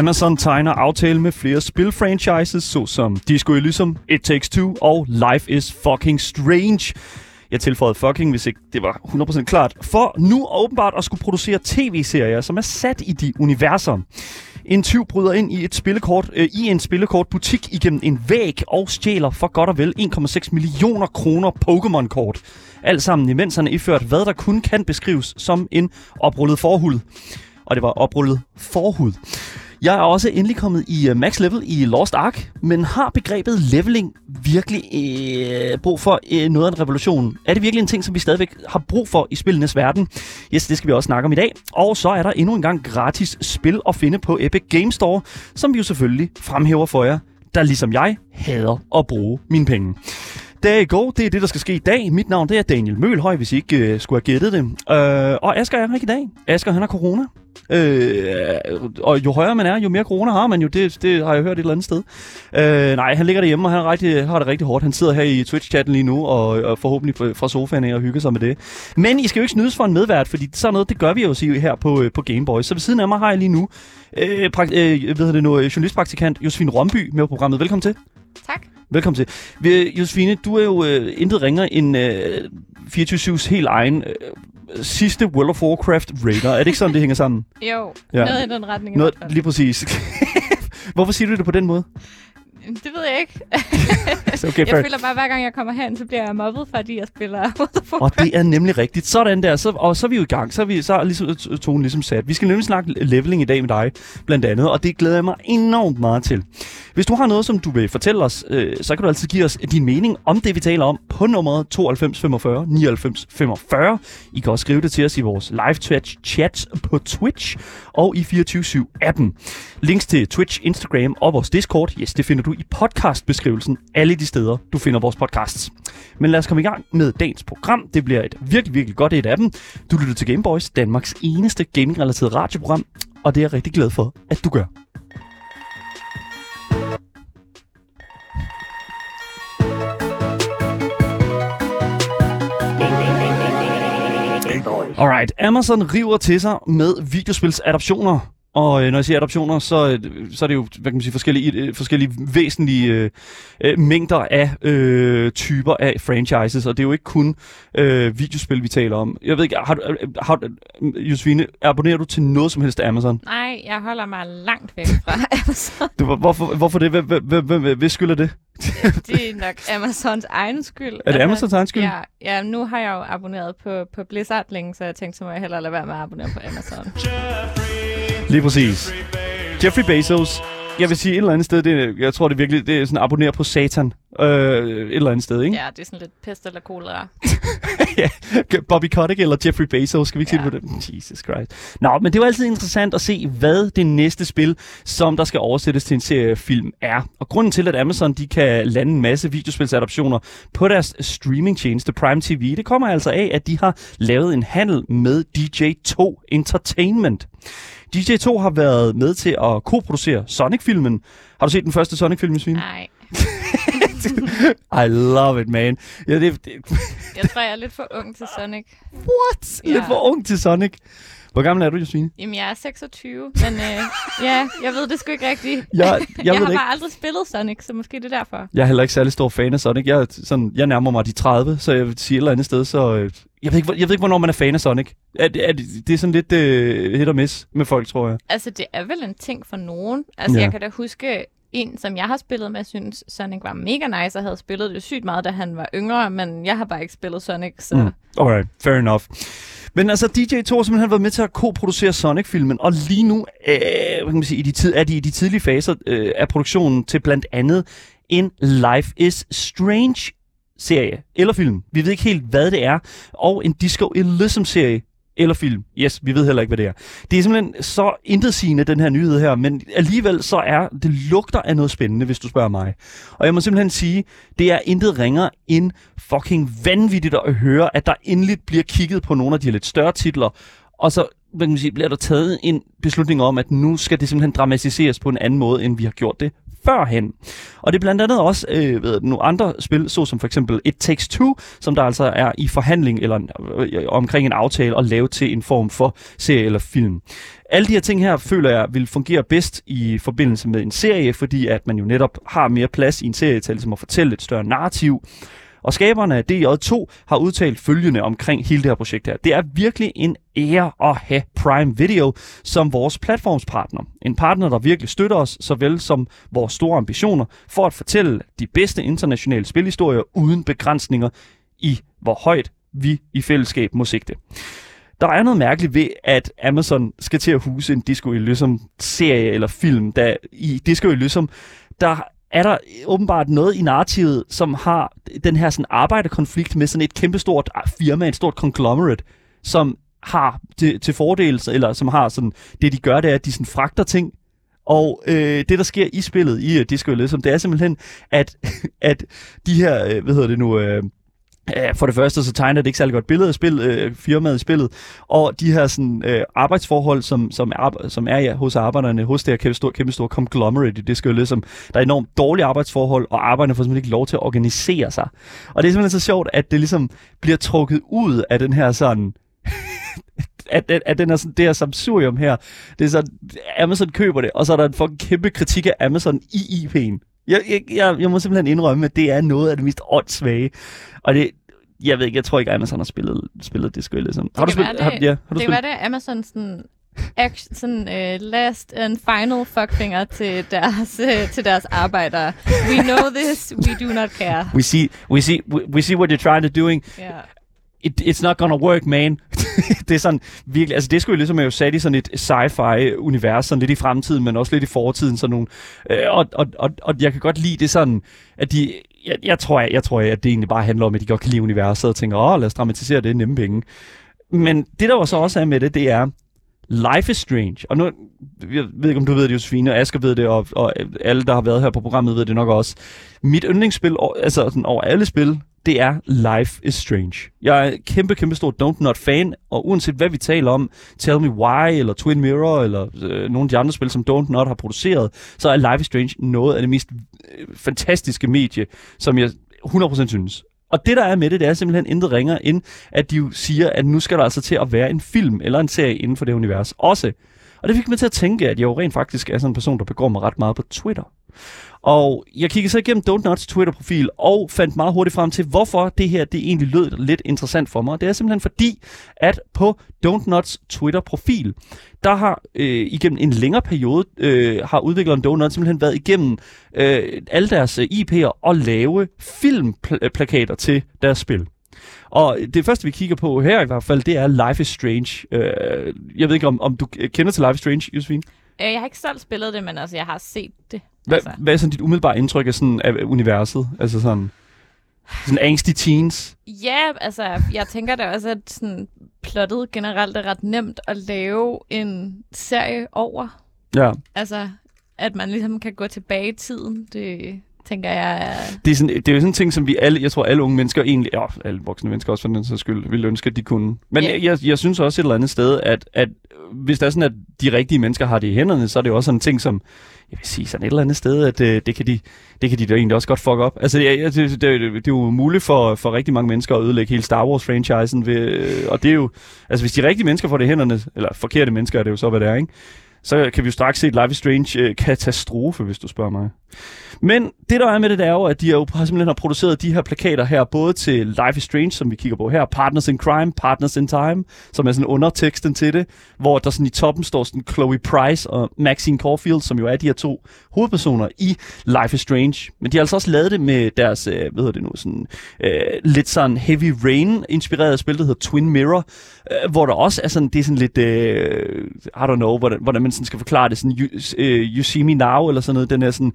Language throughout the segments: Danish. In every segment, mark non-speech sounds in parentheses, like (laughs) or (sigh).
Amazon tegner aftale med flere spilfranchises, såsom Disco Elysium, It Takes Two og Life is Fucking Strange. Jeg tilføjede fucking, hvis ikke det var 100% klart. For nu åbenbart at skulle producere tv-serier, som er sat i de universer. En tyv bryder ind i et spillekort øh, i en spillekortbutik igennem en væg og stjæler for godt og vel 1,6 millioner kroner Pokémon-kort. Alt sammen imens han er iført, hvad der kun kan beskrives som en oprullet forhud. Og det var oprullet forhud. Jeg er også endelig kommet i uh, max level i Lost Ark, men har begrebet leveling virkelig øh, brug for øh, noget af en revolution? Er det virkelig en ting, som vi stadigvæk har brug for i spillenes verden? Yes, det skal vi også snakke om i dag. Og så er der endnu en gang gratis spil at finde på Epic Game Store, som vi jo selvfølgelig fremhæver for jer, der ligesom jeg hader at bruge mine penge. Der go, det er det, der skal ske i dag. Mit navn det er Daniel Mølhøj, hvis I ikke øh, skulle have gættet det. Øh, og Asger er her ikke i dag. Asger, han har corona. Øh, og jo højere man er, jo mere corona har man jo. Det, det har jeg hørt et eller andet sted. Øh, nej, han ligger derhjemme, og han rigtig, har det rigtig hårdt. Han sidder her i Twitch-chatten lige nu, og, og forhåbentlig fra sofaen af og hygger sig med det. Men I skal jo ikke snydes for en medvært, fordi sådan noget, det gør vi jo sige her på, øh, på Gameboy. Så ved siden af mig har jeg lige nu øh, prakt, øh, ved det nu, journalistpraktikant Josefine Romby med på programmet. Velkommen til. Tak. Velkommen til. Josefine, du er jo øh, intet ringer end øh, 24-7's helt egen øh, sidste World of Warcraft Raider. Er det ikke sådan, det hænger sammen? Jo, ja. noget i den retning. Noget, lige præcis. (laughs) Hvorfor siger du det på den måde? Det ved jeg ikke. okay, (laughs) jeg føler bare, at hver gang jeg kommer hen, så bliver jeg mobbet, fordi jeg spiller Og det er nemlig rigtigt. Sådan der. Så, og så er vi jo i gang. Så er, vi, så er ligesom, tonen ligesom sat. Vi skal nemlig snakke leveling i dag med dig, blandt andet. Og det glæder jeg mig enormt meget til. Hvis du har noget, som du vil fortælle os, øh, så kan du altid give os din mening om det, vi taler om på nummeret 92 45 99 45. I kan også skrive det til os i vores live chat chats på Twitch og i 24-7-appen. Links til Twitch, Instagram og vores Discord, yes, det finder du i podcastbeskrivelsen alle de steder, du finder vores podcasts. Men lad os komme i gang med dagens program. Det bliver et virkelig, virkelig godt et af dem. Du lytter til Gameboys, Danmarks eneste gaming-relateret radioprogram, og det er jeg rigtig glad for, at du gør. Alright, Amazon river til sig med videospilsadoptioner. Og øh, når jeg siger adaptioner, så, øh, så er det jo hvad kan man sige, forskellige, øh, forskellige væsentlige øh, øh, mængder af øh, typer af franchises, og det er jo ikke kun øh, videospil, vi taler om. Jeg ved ikke, har, du, har, Josefine, abonnerer du til noget som helst af Amazon? Nej, jeg holder mig langt væk fra (laughs) Amazon. Du, hvorfor, hvorfor det? Hvad skylder det? (laughs) det er nok Amazons egen skyld. Er det Amazons egen skyld? Ja, ja, nu har jeg jo abonneret på, på Blizzard længe, så jeg tænkte, så må jeg hellere lade være med at abonnere på Amazon. Lige præcis. Jeffrey Bezos, jeg vil sige et eller andet sted, det, jeg tror det virkelig, det er sådan abonner på satan. Øh, et eller andet sted, ikke? Ja, det er sådan lidt pest eller kolera. (laughs) ja, Bobby Kotick eller Jeffrey Bezos, skal vi ikke ja. sige det på det? Jesus Christ. Nå, men det er jo altid interessant at se, hvad det næste spil, som der skal oversættes til en seriefilm, er. Og grunden til, at Amazon de kan lande en masse videospilsadaptioner på deres streamingtjeneste Prime TV, det kommer altså af, at de har lavet en handel med DJ2 Entertainment. DJ2 har været med til at koproducere Sonic-filmen. Har du set den første Sonic-film, Svine? Nej. (laughs) (laughs) I love it, man. Ja, det, det. (laughs) jeg tror, jeg er lidt for ung til Sonic. What? Ja. Lidt for ung til Sonic? Hvor gammel er du, Josefine? Jamen, jeg er 26, men øh, ja, jeg ved det sgu ikke rigtigt. (laughs) Jeg, jeg, jeg har bare ikke. aldrig spillet Sonic, så måske det er derfor. Jeg er heller ikke særlig stor fan af Sonic. Jeg, sådan, jeg nærmer mig de 30, så jeg vil sige et eller andet sted, så... Øh, jeg ved, ikke, jeg ved ikke, hvornår man er fan af Sonic. Er, er, det er sådan lidt uh, hit og miss med folk, tror jeg. Altså, det er vel en ting for nogen. Altså, ja. jeg kan da huske en, som jeg har spillet med, synes Sonic var mega nice, og havde spillet det sygt meget, da han var yngre, men jeg har bare ikke spillet Sonic, så... Mm. Alright, fair enough. Men altså, DJ Thor har været med til at koproducere Sonic-filmen, og lige nu øh, hvad kan man sige, i de tid, er de i de tidlige faser øh, af produktionen til blandt andet en Life is Strange serie eller film. Vi ved ikke helt, hvad det er. Og en Disco Elysium-serie eller film. Yes, vi ved heller ikke, hvad det er. Det er simpelthen så intetsigende, den her nyhed her, men alligevel så er det lugter af noget spændende, hvis du spørger mig. Og jeg må simpelthen sige, det er intet ringer end fucking vanvittigt at høre, at der endelig bliver kigget på nogle af de lidt større titler, og så hvad kan man sige, bliver der taget en beslutning om, at nu skal det simpelthen dramatiseres på en anden måde, end vi har gjort det førhen. Og det er blandt andet også øh, ved, nogle andre spil, såsom for eksempel It Takes Two, som der altså er i forhandling eller øh, omkring en aftale og lave til en form for serie eller film. Alle de her ting her føler jeg vil fungere bedst i forbindelse med en serie, fordi at man jo netop har mere plads i en serie til ligesom at fortælle et større narrativ. Og skaberne af DJ2 har udtalt følgende omkring hele det her projekt her. Det er virkelig en ære at have Prime Video som vores platformspartner. En partner, der virkelig støtter os, såvel som vores store ambitioner, for at fortælle de bedste internationale spilhistorier uden begrænsninger i, hvor højt vi i fællesskab må sigte. Der er noget mærkeligt ved, at Amazon skal til at huse en Disco Elysium serie eller film, der i Disco Elysium, der er der åbenbart noget i narrativet, som har den her sådan arbejderkonflikt med sådan et kæmpestort ah, firma, et stort conglomerate, som har til, til fordel, eller som har sådan, det de gør, det er, at de sådan fragter ting, og øh, det, der sker i spillet i uh, Disco Elysium, det er simpelthen, at, (laughs) at de her, øh, hvad hedder det nu, øh, for det første, så tegner det ikke særlig godt billede af spil, øh, firmaet i spillet, og de her sådan, øh, arbejdsforhold, som, som, er, som er ja, hos arbejderne, hos det her kæmpe store, kæmpe store conglomerate, det skal jo ligesom, der er enormt dårlige arbejdsforhold, og arbejderne får simpelthen ikke lov til at organisere sig. Og det er simpelthen så sjovt, at det ligesom bliver trukket ud af den her sådan, (laughs) at, at, at den er sådan, det her samsurium her, det er sådan, Amazon køber det, og så er der en fucking kæmpe kritik af Amazon i IP'en. Jeg, jeg, jeg, jeg må simpelthen indrømme, at det er noget af det mest åndssvage. Og det, jeg ved ikke, jeg tror ikke, Amazon har spillet, spillet det skyld. Ligesom. Har du spillet? Det, har, ja, har du det spillet? var det, Amazon sådan action, sådan uh, last and final fuckfinger til deres uh, til deres arbejdere. We know this, we do not care. We see we see we, we see what you're trying to doing. Yeah it, it's not gonna work, man. (laughs) det er sådan virkelig, altså det skulle jo ligesom være jo sat i sådan et sci-fi univers, sådan lidt i fremtiden, men også lidt i fortiden, sådan nogle, øh, og, og, og, og jeg kan godt lide det sådan, at de, jeg, jeg tror, jeg, jeg tror, at det egentlig bare handler om, at de godt kan lide universet, og tænker, åh, lad os dramatisere det, nemme penge. Men det, der var så også er med det, det er, Life is Strange. Og nu, jeg ved ikke, om du ved det, Josefine, og Asger ved det, og, og alle, der har været her på programmet, ved det nok også. Mit yndlingsspil, altså sådan over alle spil, det er Life is Strange. Jeg er kæmpe, kæmpe stor Don't Not fan, og uanset hvad vi taler om, Tell Me Why, eller Twin Mirror, eller øh, nogle af de andre spil, som Don't Not har produceret, så er Life is Strange noget af det mest øh, fantastiske medie, som jeg 100% synes. Og det, der er med det, det er simpelthen intet ringer, end at de jo siger, at nu skal der altså til at være en film eller en serie inden for det univers også. Og det fik mig til at tænke, at jeg jo rent faktisk er sådan en person, der begår mig ret meget på Twitter. Og jeg kiggede så igennem Don't Nuts Twitter-profil og fandt meget hurtigt frem til, hvorfor det her det egentlig lød lidt interessant for mig. Det er simpelthen fordi, at på Don't Nuts Twitter-profil, der har øh, igennem en længere periode, øh, har udvikleren Donut simpelthen været igennem øh, alle deres øh, IP'er og lave filmplakater til deres spil. Og det første, vi kigger på her i hvert fald, det er Life is Strange. Øh, jeg ved ikke, om, om du kender til Life is Strange, Josefine? Øh, jeg har ikke selv spillet det, men altså, jeg har set det. Hvad, altså. hvad er sådan dit umiddelbare indtryk af, sådan, af universet? Altså sådan, sådan angsty teens? Ja, altså, jeg tænker da også, at sådan, plottet generelt er ret nemt at lave en serie over. Ja. Altså, at man ligesom kan gå tilbage i tiden. Det, tænker jeg. Det er, sådan, det er jo sådan en ting, som vi alle, jeg tror alle unge mennesker egentlig, ja, alle voksne mennesker også for den sags skyld, ville ønske, at de kunne. Men yeah. jeg, jeg, jeg synes også et eller andet sted, at, at hvis det er sådan, at de rigtige mennesker har det i hænderne, så er det jo også sådan en ting, som, jeg vil sige sådan et eller andet sted, at det, øh, det, kan, de, det kan de da egentlig også godt fuck op. Altså, det, det, det, det er jo muligt for, for rigtig mange mennesker at ødelægge hele Star Wars-franchisen, ved, og det er jo, altså hvis de rigtige mennesker får det i hænderne, eller forkerte mennesker er det jo så, hvad det er, ikke? så kan vi jo straks se et Life is Strange øh, katastrofe, hvis du spørger mig. Men det, der er med det, der er jo, at de jo simpelthen har produceret de her plakater her, både til Life is Strange, som vi kigger på her, Partners in Crime, Partners in Time, som er sådan underteksten til det, hvor der sådan i toppen står sådan Chloe Price og Maxine Caulfield, som jo er de her to hovedpersoner i Life is Strange. Men de har altså også lavet det med deres, øh, hvad hedder det nu, sådan øh, lidt sådan Heavy Rain-inspireret spil, der hedder Twin Mirror, øh, hvor der også er sådan, det er sådan lidt, øh, I don't know, hvordan, hvordan man sådan skal forklare det, sådan you, øh, you See Me Now, eller sådan noget, den er sådan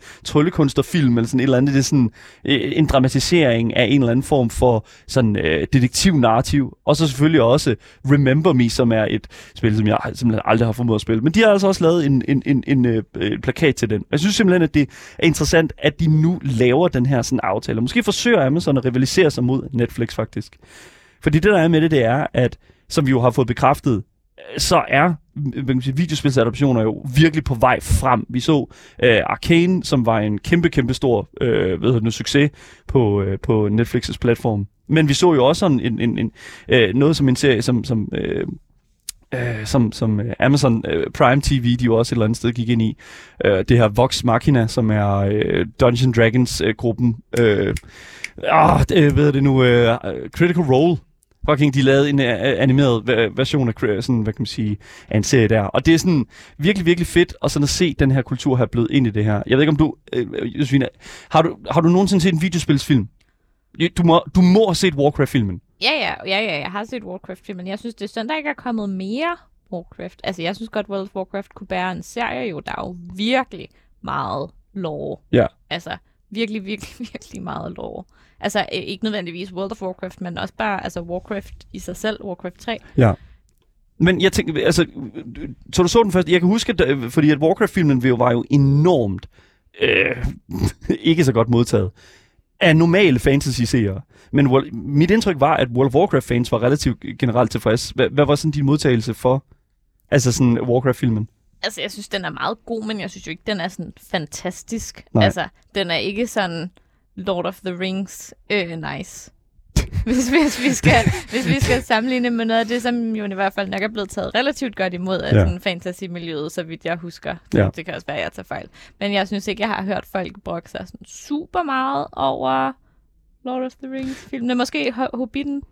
tryllekunsterfilm, eller sådan et eller andet, det er sådan øh, en dramatisering af en eller anden form for sådan øh, detektiv-narrativ, og så selvfølgelig også Remember Me, som er et spil, som jeg simpelthen aldrig har formået at spille, men de har altså også lavet en, en, en, en, øh, en plakat til den. Jeg synes simpelthen, at det er interessant, at de nu laver den her sådan aftale, måske forsøger Amazon at rivalisere sig mod Netflix faktisk. Fordi det, der er med det, det er, at som vi jo har fået bekræftet, øh, så er sige, videospilsadaptioner er jo virkelig på vej frem. Vi så øh, Arcane, som var en kæmpe, kæmpe stor øh, hvad hedder succes på, øh, på Netflix's platform. Men vi så jo også en, en, en, en, øh, noget som en serie, som, som øh, øh, som, som øh, Amazon øh, Prime TV, de jo også et eller andet sted gik ind i. Øh, det her Vox Machina, som er øh, Dungeon Dragons-gruppen. Øh, øh, ah, øh, ved det nu, øh, øh Critical Role. Fucking, de lavede en uh, animeret version af sådan, hvad kan man sige, af en serie der. Og det er sådan virkelig, virkelig fedt at sådan at se den her kultur have blevet ind i det her. Jeg ved ikke, om du, øh, Josefine, har du, har du nogensinde set en videospilsfilm? Du må, du må have set Warcraft-filmen. Ja, ja, ja, ja, jeg har set Warcraft-filmen. Jeg synes, det er sådan, der ikke er kommet mere Warcraft. Altså, jeg synes godt, World of Warcraft kunne bære en serie jo. Der er jo virkelig meget lore. Ja. Altså, virkelig, virkelig, (laughs) virkelig meget lore. Altså, ikke nødvendigvis World of Warcraft, men også bare altså Warcraft i sig selv, Warcraft 3. Ja. Men jeg tænker, altså, så du så den først. Jeg kan huske, at, fordi at Warcraft-filmen var jo enormt øh, (laughs) ikke så godt modtaget af normale fantasy-seere. Men mit indtryk var, at World of Warcraft-fans var relativt generelt tilfreds. Hvad, hvad var sådan din modtagelse for altså sådan Warcraft-filmen? Altså, jeg synes, den er meget god, men jeg synes jo ikke, den er sådan fantastisk. Nej. Altså, den er ikke sådan Lord of the Rings øh, nice. (laughs) hvis, hvis, vi skal, hvis vi skal sammenligne med noget af det, som jo i hvert fald nok er blevet taget relativt godt imod af ja. sådan fantasy-miljøet, så vidt jeg husker. Ja. Det kan også være, at jeg tager fejl. Men jeg synes ikke, jeg har hørt folk brokke sig sådan super meget over Lord of the Rings-filmene. Måske Hobbiten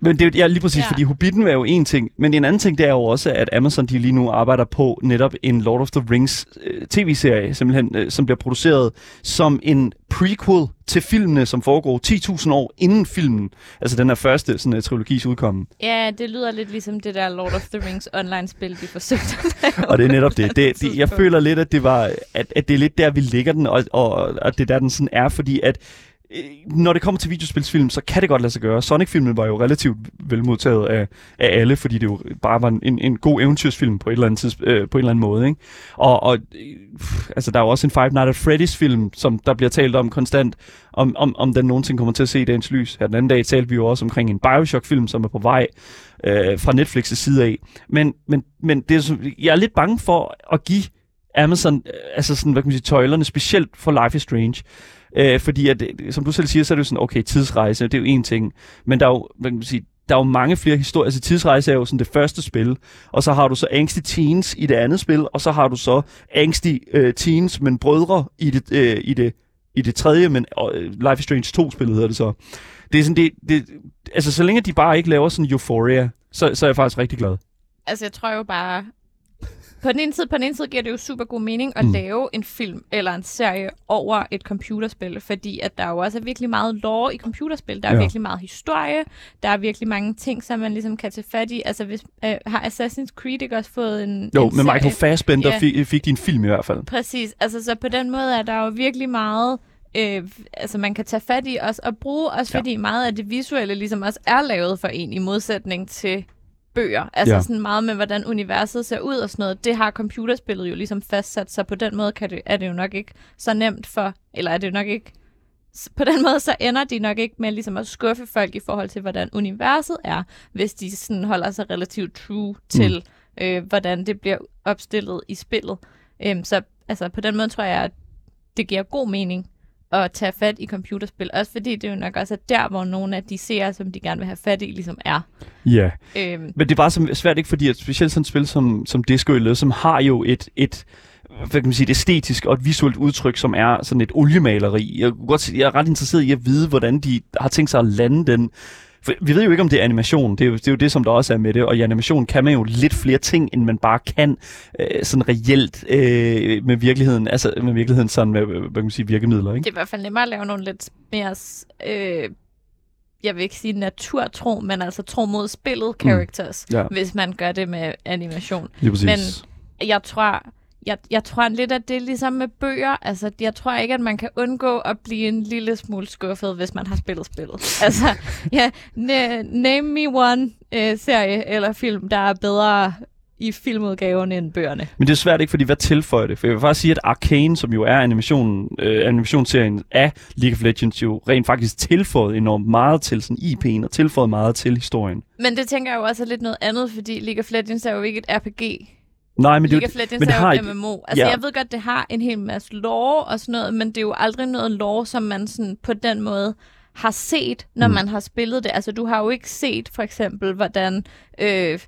men det er ja, lige præcis, ja. fordi Hobbiten er jo en ting, men en anden ting, det er jo også, at Amazon de lige nu arbejder på netop en Lord of the Rings øh, tv-serie, simpelthen, øh, som bliver produceret som en prequel til filmene, som foregår 10.000 år inden filmen, altså den her første sådan, uh, trilogis udkommen. Ja, det lyder lidt ligesom det der Lord of the Rings online-spil, de forsøgte Og det er netop det. det, det jeg føler lidt, at det, var, at, at det er lidt der, vi ligger den, og, og at det er der, den sådan er, fordi at Øh, når det kommer til videospilsfilm, så kan det godt lade sig gøre. Sonic-filmen var jo relativt velmodtaget af, af alle, fordi det jo bare var en, en god eventyrsfilm på, et eller andet tids, øh, på en eller anden måde. Ikke? Og, og øh, altså, der er jo også en Five Nights at Freddy's-film, som der bliver talt om konstant, om, om, om den nogensinde kommer til at se dagens lys. Her den anden dag talte vi jo også omkring en Bioshock-film, som er på vej øh, fra Netflix' side af. Men, men, men det er, jeg er lidt bange for at give Amazon, øh, altså sådan, hvad kan man sige, tøjlerne, specielt for Life is Strange. Øh, fordi, at, øh, som du selv siger, så er det jo sådan, okay, tidsrejse, det er jo en ting. Men der er jo, hvad kan man sige, der er jo mange flere historier. Altså tidsrejse er jo sådan det første spil, og så har du så angsty teens i det andet spil, og så har du så angsty øh, teens, men brødre i det, øh, i det, i det tredje, men øh, Life is Strange 2 spillet hedder det så. Det er sådan, det, det, altså så længe de bare ikke laver sådan Euphoria, så, så er jeg faktisk rigtig glad. Altså jeg tror jo bare, på den ene side, på den ene side giver det jo super god mening at mm. lave en film eller en serie over et computerspil, fordi at der jo også er virkelig meget lore i computerspil. Der er ja. virkelig meget historie, der er virkelig mange ting, som man ligesom kan tage fat i. Altså, hvis, øh, har Assassin's Creed ikke også fået en Jo, en med Michael Fassbender ja. fik, fik de en film i hvert fald. Præcis. Altså, så på den måde er der jo virkelig meget øh, altså man kan tage fat i os og bruge, også ja. fordi meget af det visuelle ligesom også er lavet for en, i modsætning til bøger. Altså ja. sådan meget med, hvordan universet ser ud og sådan noget. Det har computerspillet jo ligesom fastsat, så på den måde kan det, er det jo nok ikke så nemt for, eller er det jo nok ikke, på den måde så ender de nok ikke med ligesom at skuffe folk i forhold til, hvordan universet er, hvis de sådan holder sig relativt true til, mm. øh, hvordan det bliver opstillet i spillet. Øhm, så altså, på den måde tror jeg, at det giver god mening at tage fat i computerspil. Også fordi det er jo nok også der, hvor nogle af de serier, som de gerne vil have fat i, ligesom er. Ja, øhm. men det er bare så svært ikke, fordi at specielt sådan et spil som, som Disco Elysium, som har jo et, et hvad kan man sige, et æstetisk og et visuelt udtryk, som er sådan et oliemaleri. Jeg, godt, jeg er ret interesseret i at vide, hvordan de har tænkt sig at lande den for vi ved jo ikke, om det er animation. Det er, jo, det er jo det, som der også er med det. Og i animation kan man jo lidt flere ting, end man bare kan øh, sådan reelt øh, med virkeligheden. Altså med virkeligheden sådan med, hvad kan man sige, virkemidler. Ikke? Det er i hvert fald nemmere at lave nogle lidt mere... Øh, jeg vil ikke sige naturtro, men altså tro mod spillet mm. characters, mm. ja. hvis man gør det med animation. Lige præcis. Men jeg tror, jeg, jeg tror lidt, at det er ligesom med bøger. Altså, jeg tror ikke, at man kan undgå at blive en lille smule skuffet, hvis man har spillet spillet. (laughs) altså, ja, name me one uh, serie eller film, der er bedre i filmudgaverne end bøgerne. Men det er svært ikke, fordi hvad tilføjer det? For jeg vil faktisk sige, at Arcane, som jo er animation, øh, animationsserien af League of Legends, jo rent faktisk tilføjet enormt meget til sådan IP'en, og tilføjet meget til historien. Men det tænker jeg jo også er lidt noget andet, fordi League of Legends er jo ikke et RPG. Nej, men League det, of Legends men det er har jo et MMO. Altså, ja. jeg ved godt, det har en hel masse lore og sådan noget, men det er jo aldrig noget lore, som man sådan på den måde har set, når Mm. mm. man har spillet det. Altså, du har jo ikke set, for eksempel, hvordan øh,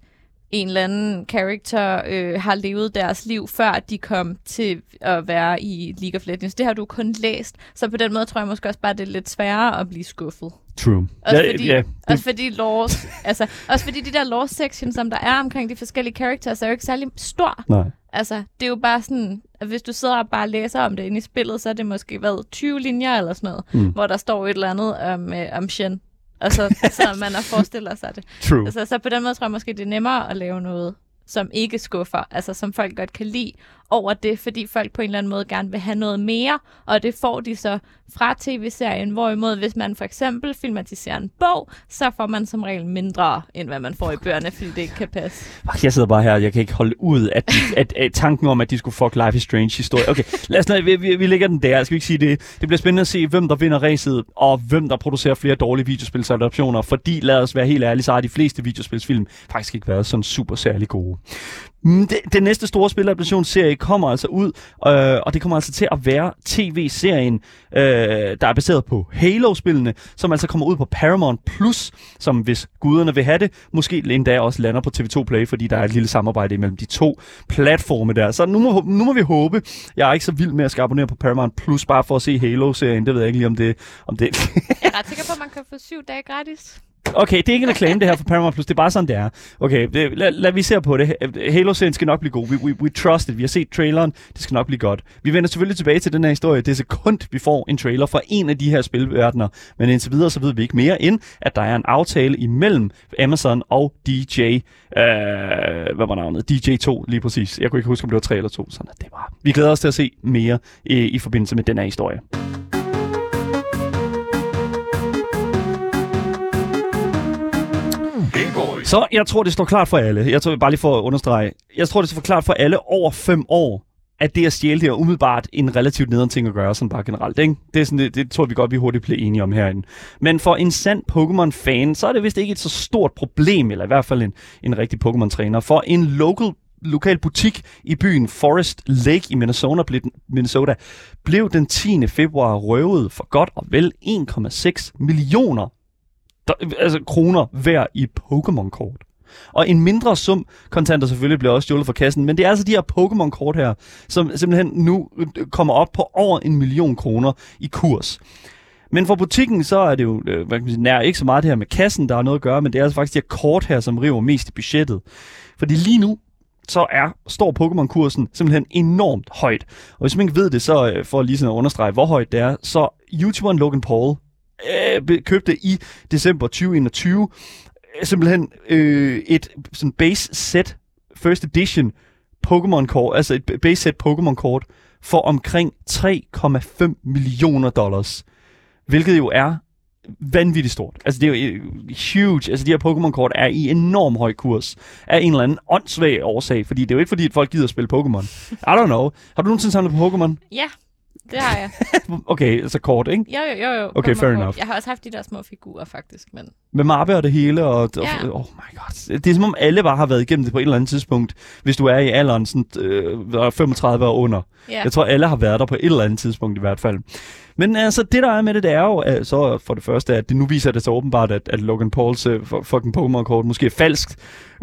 en eller anden character øh, har levet deres liv, før de kom til at være i League of Legends. Det har du kun læst. Så på den måde tror jeg måske også bare, det er lidt sværere at blive skuffet. True. Også, ja, fordi, ja, også fordi lore, altså, også fordi de der lore section, som der er omkring de forskellige characters, er jo ikke særlig stor. nej. Altså, det er jo bare sådan, at hvis du sidder og bare læser om det inde i spillet, så er det måske været 20 linjer eller sådan noget, Mm. hvor der står et eller andet om, øh, om Shen. Og så, så man er forestiller sig det. True. Altså, så på den måde tror jeg måske, det er nemmere at lave noget, som ikke skuffer, altså som folk godt kan lide over det, fordi folk på en eller anden måde gerne vil have noget mere, og det får de så fra tv-serien, hvorimod hvis man for eksempel filmatiserer en bog, så får man som regel mindre, end hvad man får i bøgerne, fordi det ikke kan passe. Jeg sidder bare her, jeg kan ikke holde ud, at, at, at tanken om, at de skulle fuck Life is Strange historie. Okay, lad os lade, vi, vi, vi lægger den der. Skal vi ikke sige det? Det bliver spændende at se, hvem der vinder racet, og hvem der producerer flere dårlige videospilsadaptioner, fordi lad os være helt ærlige, så har de fleste videospilsfilm faktisk ikke været sådan super særlig gode. Mm, det, den næste store spiladaptationsserie kommer altså ud, øh, og det kommer altså til at være tv-serien, øh, der er baseret på Halo-spillene, som altså kommer ud på Paramount+, Plus, som hvis guderne vil have det, måske endda også lander på TV2 Play, fordi der er et lille samarbejde imellem de to platforme der. Så nu må, nu må vi håbe. Jeg er ikke så vild med at skal abonnere på Paramount Plus, bare for at se Halo-serien. Det ved jeg ikke lige, om det... Om det Jeg er ret sikker på, at man kan få syv dage gratis. Okay, det er ikke en reklame det her for Paramount Plus, det er bare sådan, det er. Okay, det, lad, lad vi se på det. Halo-serien skal nok blive god. We, we, we trust it. Vi har set traileren, det skal nok blive godt. Vi vender selvfølgelig tilbage til den her historie. Det er sekund, vi får en trailer fra en af de her spilverdener. Men indtil videre, så ved vi ikke mere end, at der er en aftale imellem Amazon og DJ. Øh, hvad var navnet? DJ2, lige præcis. Jeg kunne ikke huske, om det var 3 eller 2. Sådan at det var. Vi glæder os til at se mere i, i forbindelse med den her historie. Så jeg tror, det står klart for alle. Jeg tror, bare lige for at understrege. Jeg tror, det står klart for alle over 5 år, at det at stjæle det er umiddelbart en relativt nederen ting at gøre, sådan bare generelt. Ikke? Det, er sådan, det, det tror vi godt, vi hurtigt bliver enige om herinde. Men for en sand Pokémon-fan, så er det vist ikke et så stort problem, eller i hvert fald en, en rigtig Pokémon-træner. For en local lokal butik i byen Forest Lake i Minnesota blev, den, Minnesota blev den 10. februar røvet for godt og vel 1,6 millioner der, altså kroner hver i Pokémon-kort. Og en mindre sum kontanter selvfølgelig bliver også stjålet fra kassen, men det er altså de her Pokémon-kort her, som simpelthen nu kommer op på over en million kroner i kurs. Men for butikken, så er det jo øh, hvad kan man sige, nær ikke så meget det her med kassen, der har noget at gøre, men det er altså faktisk de her kort her, som river mest i budgettet. Fordi lige nu, så er, står Pokémon-kursen simpelthen enormt højt. Og hvis man ikke ved det, så øh, for lige sådan at understrege, hvor højt det er, så YouTuberen Logan Paul øh, købte i december 2021 øh, simpelthen øh, et sådan base set first edition Pokémon kort, altså et base set Pokémon kort for omkring 3,5 millioner dollars. Hvilket jo er vanvittigt stort. Altså det er jo øh, huge. Altså de her Pokémon-kort er i enorm høj kurs af en eller anden åndssvag årsag, fordi det er jo ikke fordi, at folk gider at spille Pokémon. I don't know. Har du nogensinde samlet på Pokémon? Ja, det har jeg. (laughs) Okay, altså kort, ikke? Jo, jo, jo. jo. Okay, fair Kort. enough. Jeg har også haft de der små figurer, faktisk. Men Med mappe og det hele, og, Ja. oh my god. Det er som om alle bare har været igennem det på et eller andet tidspunkt, hvis du er i alderen sådan, øh, 35 og under. ja. Jeg tror, alle har været der på et eller andet tidspunkt i hvert fald. Men altså, det der er med det, det er jo så for det første, at det nu viser det så åbenbart, at, at Logan Pauls fu- fucking Pokémon-kort måske er falsk,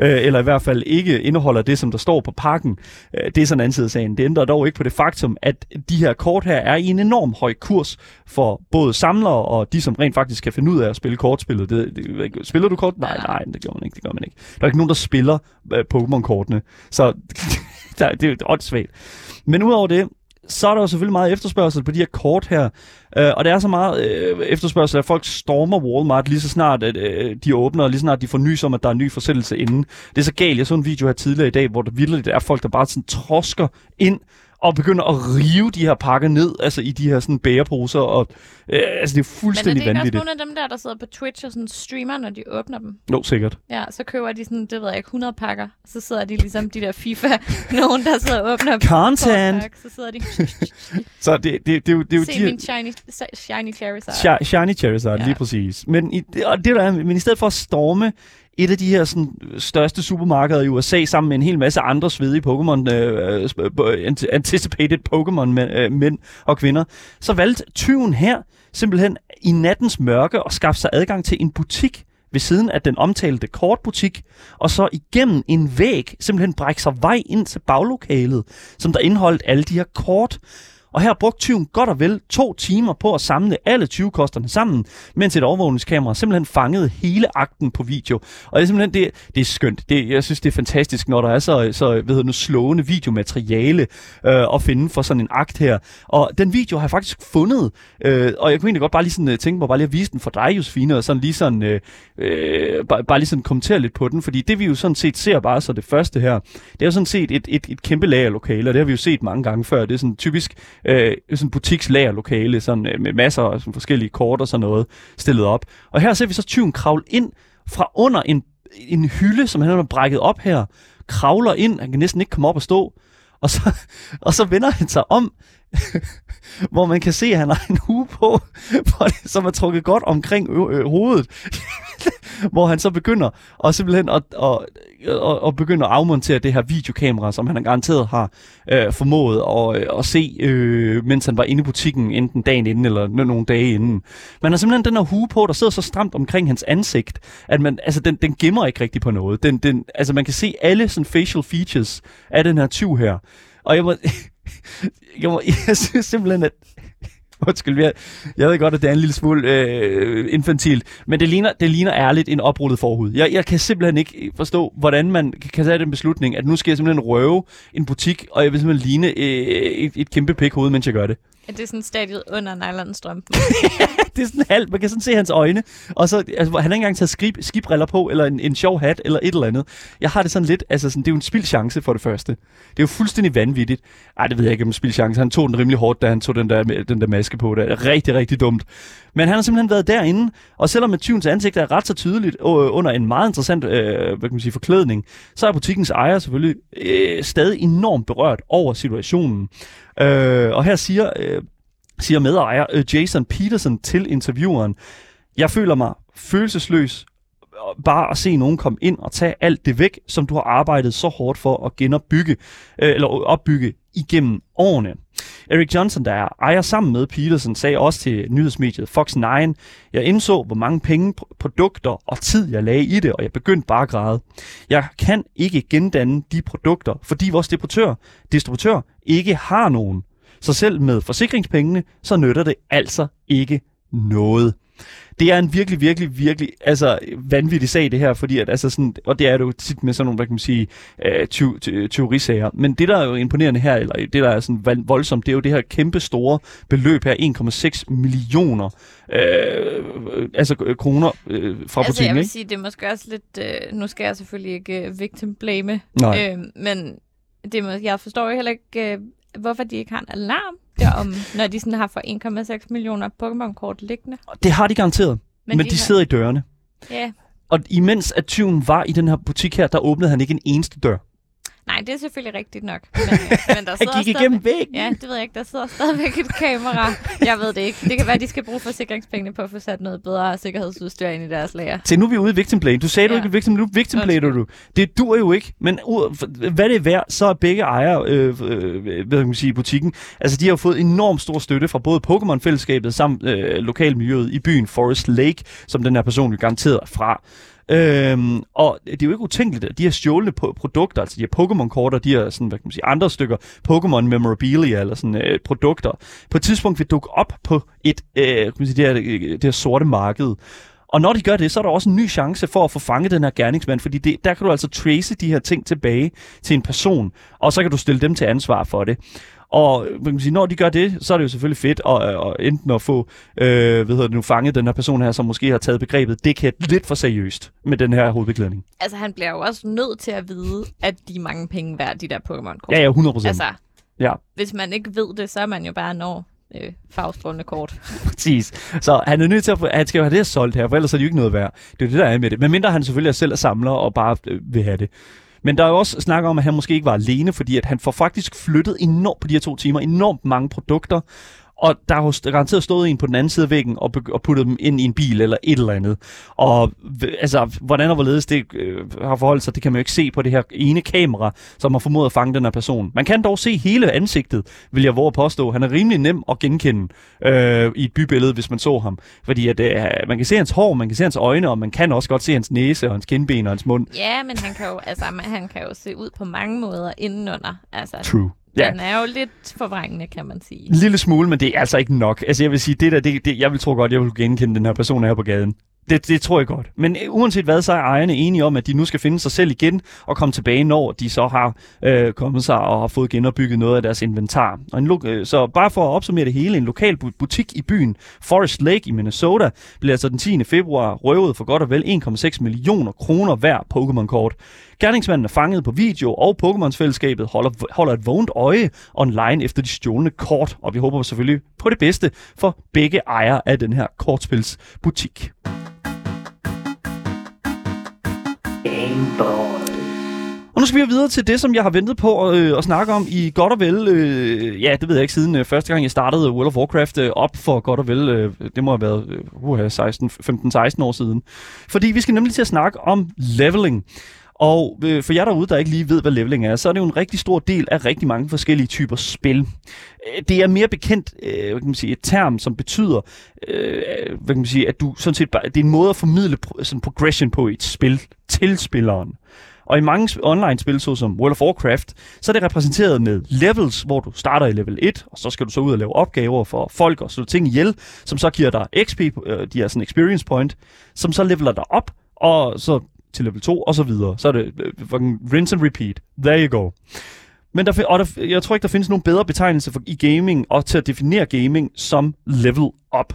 øh, eller i hvert fald ikke indeholder det, som der står på pakken. Øh, det er sådan en anden side af sagen. Det ændrer dog ikke på det faktum, at de her kort her er i en enorm høj kurs for både samlere og de, som rent faktisk kan finde ud af at spille kortspillet. Det, det, spiller du kort? Nej, nej, det gør man ikke. Det gør man ikke. Der er ikke nogen, der spiller øh, Pokémon-kortene. Så (laughs) der, det er jo åndssvagt. Men udover det, så er der jo selvfølgelig meget efterspørgsel på de her kort her. Øh, og der er så meget øh, efterspørgsel, at folk stormer Walmart lige så snart, at øh, de åbner, og lige så snart de får nys om, at der er en ny forsættelse inden. Det er så galt. Jeg så en video her tidligere i dag, hvor der vildt er folk, der bare sådan trosker ind og begynder at rive de her pakker ned, altså i de her sådan bæreposer, og øh, altså det er fuldstændig Men er det ikke vanvittigt. også nogle af dem der, der sidder på Twitch og sådan streamer, når de åbner dem? Jo, sikkert. Ja, så køber de sådan, det ved jeg ikke, 100 pakker. Så sidder de ligesom de der FIFA, (laughs) nogen der sidder og åbner Content! pakke, så sidder de, (laughs) Så det, det, det, det, jo- det er jo se de min shiny, shiny Charizard. Shi- Shiny Charizard, ja. Lige præcis. Men i, det- og det der er, men i stedet for at storme et af de her sådan, største supermarkeder i USA sammen med en hel masse andre svedige Pokémon, øh, øh anticipated Pokémon mænd, øh, mænd og kvinder, så valgte tyven her simpelthen i nattens mørke at skaffe sig adgang til en butik ved siden af den omtalte kortbutik, og så igennem en væg simpelthen brække sig vej ind til baglokalet, som der indeholdt alle de her kort. Og her brugte tyven godt og vel to timer på at samle alle 20-kosterne sammen, mens et overvågningskamera simpelthen fangede hele akten på video. Og det er simpelthen, det, det er skønt. Det, jeg synes, det er fantastisk, når der er så, så ved hedder nu, slående videomateriale øh, at finde for sådan en akt her. Og den video har jeg faktisk fundet, øh, og jeg kunne egentlig godt bare lige sådan, øh, tænke mig bare lige at vise den for dig, Josefine, og sådan lige sådan, øh, øh, bare, bare lige sådan kommentere lidt på den, fordi det vi jo sådan set ser bare så det første her, det er jo sådan set et, et, et kæmpe lagerlokale, og det har vi jo set mange gange før. Det er sådan typisk øh, sådan butikslagerlokale, sådan øh, med masser af sådan forskellige kort og sådan noget stillet op. Og her ser vi så tyven kravle ind fra under en, en hylde, som han har brækket op her, kravler ind, han kan næsten ikke komme op og stå, og så, (laughs) og så vender han sig om, (laughs) hvor man kan se, at han har en hue på, (laughs) hvor det, som er trukket godt omkring ø- ø- hovedet. (laughs) hvor han så begynder og simpelthen at, at, at, at begynde at afmontere det her videokamera, som han garanteret har øh, formået at, øh, at se, øh, mens han var inde i butikken, enten dagen inden eller n- nogle dage inden. Man har simpelthen den her hue på, der sidder så stramt omkring hans ansigt, at man, altså, den, den gemmer ikke rigtig på noget. Den, den, altså, man kan se alle sådan facial features af den her tyv her. Og jeg må, (laughs) jeg, må, (laughs) jeg synes simpelthen, at (laughs) Undskyld, jeg, jeg ved godt, at det er en lille smule øh, infantilt, men det ligner, det ligner ærligt en oprullet forhud. Jeg, jeg kan simpelthen ikke forstå, hvordan man kan tage den beslutning, at nu skal jeg simpelthen røve en butik, og jeg vil simpelthen ligne øh, et, et kæmpe pikhoved, mens jeg gør det. Ja, det er sådan stadiet under nylonstrømpen. (laughs) det er sådan halvt. Man kan sådan se hans øjne. Og så, altså, han har ikke engang taget skib, skibriller på, eller en, en sjov hat, eller et eller andet. Jeg har det sådan lidt, altså sådan, det er jo en spildchance for det første. Det er jo fuldstændig vanvittigt. Ej, det ved jeg ikke om en spildchance. Han tog den rimelig hårdt, da han tog den der, den der maske på. Det er rigtig, rigtig dumt. Men han har simpelthen været derinde, og selvom at tyvens ansigt er ret så tydeligt øh, under en meget interessant øh, hvad kan man sige, forklædning, så er butikkens ejer selvfølgelig øh, stadig enormt berørt over situationen. Øh, og her siger, øh, siger medejer øh, Jason Peterson til intervieweren, jeg føler mig følelsesløs bare at se nogen komme ind og tage alt det væk, som du har arbejdet så hårdt for at genopbygge, øh, eller opbygge igennem årene. Eric Johnson, der er ejer sammen med Peterson, sagde også til nyhedsmediet Fox 9, jeg indså, hvor mange penge, produkter og tid jeg lagde i det, og jeg begyndte bare at græde. Jeg kan ikke gendanne de produkter, fordi vores distributør, distributør ikke har nogen. Så selv med forsikringspengene, så nytter det altså ikke noget. Det er en virkelig, virkelig, virkelig altså, vanvittig sag, det her, fordi at, altså, sådan, og det er det jo tit med sådan nogle, hvad kan man sige, øh, teorisager. Men det, der er jo imponerende her, eller det, der er sådan voldsomt, det er jo det her kæmpe store beløb her, 1,6 millioner øh, altså, øh, kroner øh, fra altså, butikken, jeg vil ikke? sige, det er måske også lidt... Øh, nu skal jeg selvfølgelig ikke øh, victim blame, Nej. øh, men det må, jeg forstår jo heller ikke, øh, hvorfor de ikke har en alarm derom, når de sådan har for 1,6 millioner Pokémon-kort liggende. Det har de garanteret, men, men de, de har- sidder i dørene. Ja, Og imens at tyven var i den her butik her, der åbnede han ikke en eneste dør. Nej, det er selvfølgelig rigtigt nok. (laughs) Men, men der Han sidder gik stadig- igennem væggen. Ja, det ved jeg ikke. Der sidder stadigvæk et kamera. Jeg ved det ikke. Det kan være, at de skal bruge forsikringspengene på at få sat noget bedre sikkerhedsudstyr ind i deres lager. Se, nu er vi ude i victim blame. Du sagde, ja. du ikke victim, nu victim blader du. Det dur jo ikke, men hvad det er værd, så er begge ejere øh, øh, hvad kan man sige, i butikken. Altså, de har fået enormt stor støtte fra både Pokémon-fællesskabet samt øh, lokalmiljøet i byen Forest Lake, som den her person jo garanteret er fra. Øhm, og det er jo ikke utænkeligt, at de her stjålne produkter, altså de her Pokémon-kort og de her sådan, hvad kan man sige, andre stykker Pokémon memorabilia eller sådan øh, produkter, på et tidspunkt vil dukke op på et, øh, kan man sige, det, her, øh, det her sorte marked. Og når de gør det, så er der også en ny chance for at få fanget den her gerningsmand, fordi det, der kan du altså trace de her ting tilbage til en person, og så kan du stille dem til ansvar for det. Og hvad kan man sige, når de gør det, så er det jo selvfølgelig fedt at, at enten at få øh, hvad hedder det nu, fanget den her person her, som måske har taget begrebet det lidt for seriøst med den her hovedbeklædning. Altså, han bliver jo også nødt til at vide, at de er mange penge værd, de der Pokémon-kort. Ja, ja, 100 procent. Altså, Ja. Hvis man ikke ved det, så er man jo bare når øh, farvestrålende kort. (laughs) Præcis. Så han er nødt til at få, han skal jo have det her solgt her, for ellers er det jo ikke noget værd. Det er jo det, der er med det. Men mindre han selvfølgelig er selv er samler og bare øh, vil have det. Men der er jo også snak om, at han måske ikke var alene, fordi at han får faktisk flyttet enormt på de her to timer, enormt mange produkter, og der har garanteret stået en på den anden side af væggen og, og puttet dem ind i en bil eller et eller andet. Og altså, hvordan og hvorledes det øh, har forholdt sig, det kan man jo ikke se på det her ene kamera, som har formået at fange den her person. Man kan dog se hele ansigtet, vil jeg våge at påstå. Han er rimelig nem at genkende øh, i et bybillede, hvis man så ham. Fordi at, øh, man kan se hans hår, man kan se hans øjne, og man kan også godt se hans næse og hans kindben og hans mund. Ja, men han kan jo, altså, han kan jo se ud på mange måder indenunder. Altså, True. Ja. Den er jo lidt forvrængende, kan man sige. En lille smule, men det er altså ikke nok. Altså jeg vil sige, det der, det, det, jeg vil tro godt, jeg vil genkende den her person her på gaden. Det, det tror jeg godt. Men øh, uanset hvad, så er ejerne enige om, at de nu skal finde sig selv igen og komme tilbage, når de så har øh, kommet sig og har fået genopbygget noget af deres inventar. Og en lo- øh, så bare for at opsummere det hele, en lokal butik i byen Forest Lake i Minnesota blev altså den 10. februar røvet for godt og vel 1,6 millioner kroner hver Pokémon-kort. Gerningsmanden er fanget på video, og Pokémons fællesskabet holder, holder et vågent øje online efter de stjålne kort, og vi håber selvfølgelig på det bedste for begge ejere af den her kortspilsbutik. Og nu skal vi videre til det, som jeg har ventet på øh, at snakke om i godt og vel, øh, ja, det ved jeg ikke, siden øh, første gang jeg startede World of Warcraft øh, op for godt og vel, øh, det må have været øh, 16, 15-16 år siden. Fordi vi skal nemlig til at snakke om leveling. Og øh, for jer derude, der ikke lige ved, hvad leveling er, så er det jo en rigtig stor del af rigtig mange forskellige typer spil. Øh, det er mere bekendt, øh, hvad kan man sige, et term, som betyder, øh, hvad kan man sige, at du sådan set bare, det er en måde at formidle sådan progression på i et spil til spilleren. Og i mange online-spil, såsom World of Warcraft, så er det repræsenteret med levels, hvor du starter i level 1, og så skal du så ud og lave opgaver for folk og slå ting ihjel, som så giver dig XP, øh, de er sådan experience point, som så leveler dig op, og så til level 2, og så videre. Så er det øh, fucking rinse and repeat. There you go. Men der, og der, jeg tror ikke, der findes nogen bedre betegnelse for, i gaming, og til at definere gaming som level up.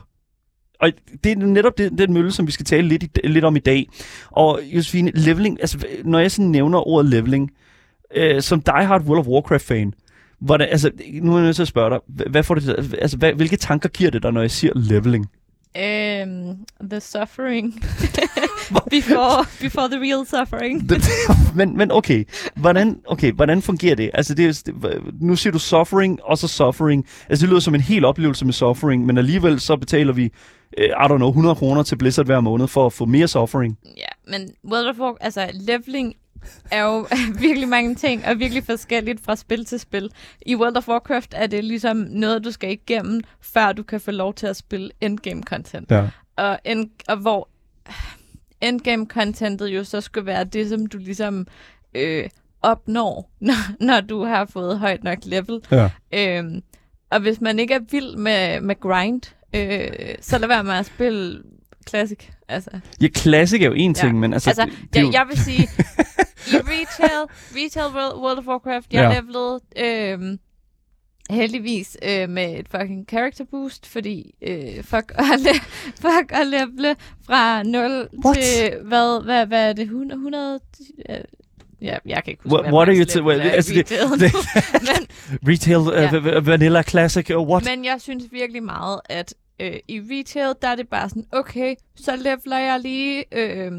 Og det er netop det, den mølle, som vi skal tale lidt, i, lidt om i dag. Og Josefine, leveling, altså når jeg sådan nævner ordet leveling, øh, som diehard World of Warcraft-fan, hvordan, altså, nu er jeg nødt til at spørge dig, hvad får det, altså, hvad, hvilke tanker giver det dig, når jeg siger leveling? Um, the suffering (laughs) (laughs) before, before the real suffering. (laughs) men, men okay, hvordan, okay, hvordan fungerer det? Altså, det, er, det, nu siger du suffering, og så suffering. Altså, det lyder som en hel oplevelse med suffering, men alligevel så betaler vi, uh, I don't know, 100 kroner til Blizzard hver måned for at få mere suffering. Ja, men World of Warcraft, altså leveling er jo (laughs) virkelig mange ting, og virkelig forskelligt fra spil til spil. I World of Warcraft er det ligesom noget, du skal igennem, før du kan få lov til at spille endgame-content. Ja. Og, end, og hvor endgame-contentet jo så skulle være det, som du ligesom øh, opnår, (laughs) når, når du har fået højt nok level. Ja. Øhm, og hvis man ikke er vild med, med grind, øh, så lad være med at spille Classic. Altså. Ja, Classic er jo en ting, ja. men altså... altså det, det jeg, jo... jeg vil sige, i (laughs) retail, retail World, World of Warcraft, jeg ja. levelede øh, heldigvis øh, med et fucking character boost, fordi øh, fuck, at le- (laughs) fuck at levele fra 0 What? til, hvad, hvad, hvad er det, 100, 100 øh, Ja, jeg kan ikke huske, what, what are you to, well, altså, det, det, (laughs) men, (laughs) retail, uh, ja. vanilla classic, uh, what? Men jeg synes virkelig meget, at øh, i retail, der er det bare sådan, okay, så leveler jeg lige øh,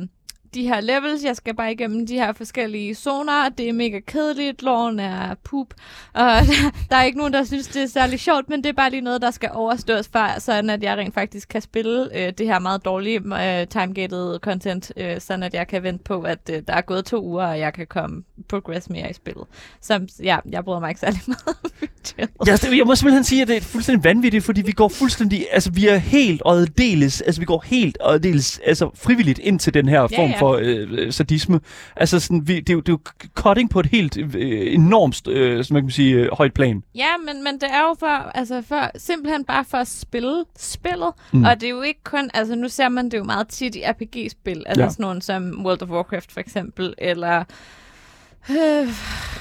de her levels, jeg skal bare igennem de her forskellige zoner, det er mega kedeligt, loven er poop, og der, (laughs) der er ikke nogen, der synes, det er særlig sjovt, men det er bare lige noget, der skal overstås for, sådan at jeg rent faktisk kan spille øh, det her meget dårlige øh, timegated content, øh, sådan at jeg kan vente på, at øh, der er gået to uger, og jeg kan komme progress mere i spillet. Så ja, jeg bryder mig ikke særlig (laughs) meget om ja, jeg må simpelthen sige, at det er fuldstændig vanvittigt, fordi vi går fuldstændig, altså vi er helt og deles, altså vi går helt og deles, altså frivilligt ind til den her form ja, ja. For øh, sadisme. Altså sådan, vi, det, er jo, det er jo cutting på et helt øh, enormt, øh, som man kan sige, øh, højt plan. Ja, men, men det er jo for, altså for, simpelthen bare for at spille spillet, mm. og det er jo ikke kun, altså nu ser man det jo meget tit i RPG-spil, altså ja. sådan nogle som World of Warcraft for eksempel, eller Øh,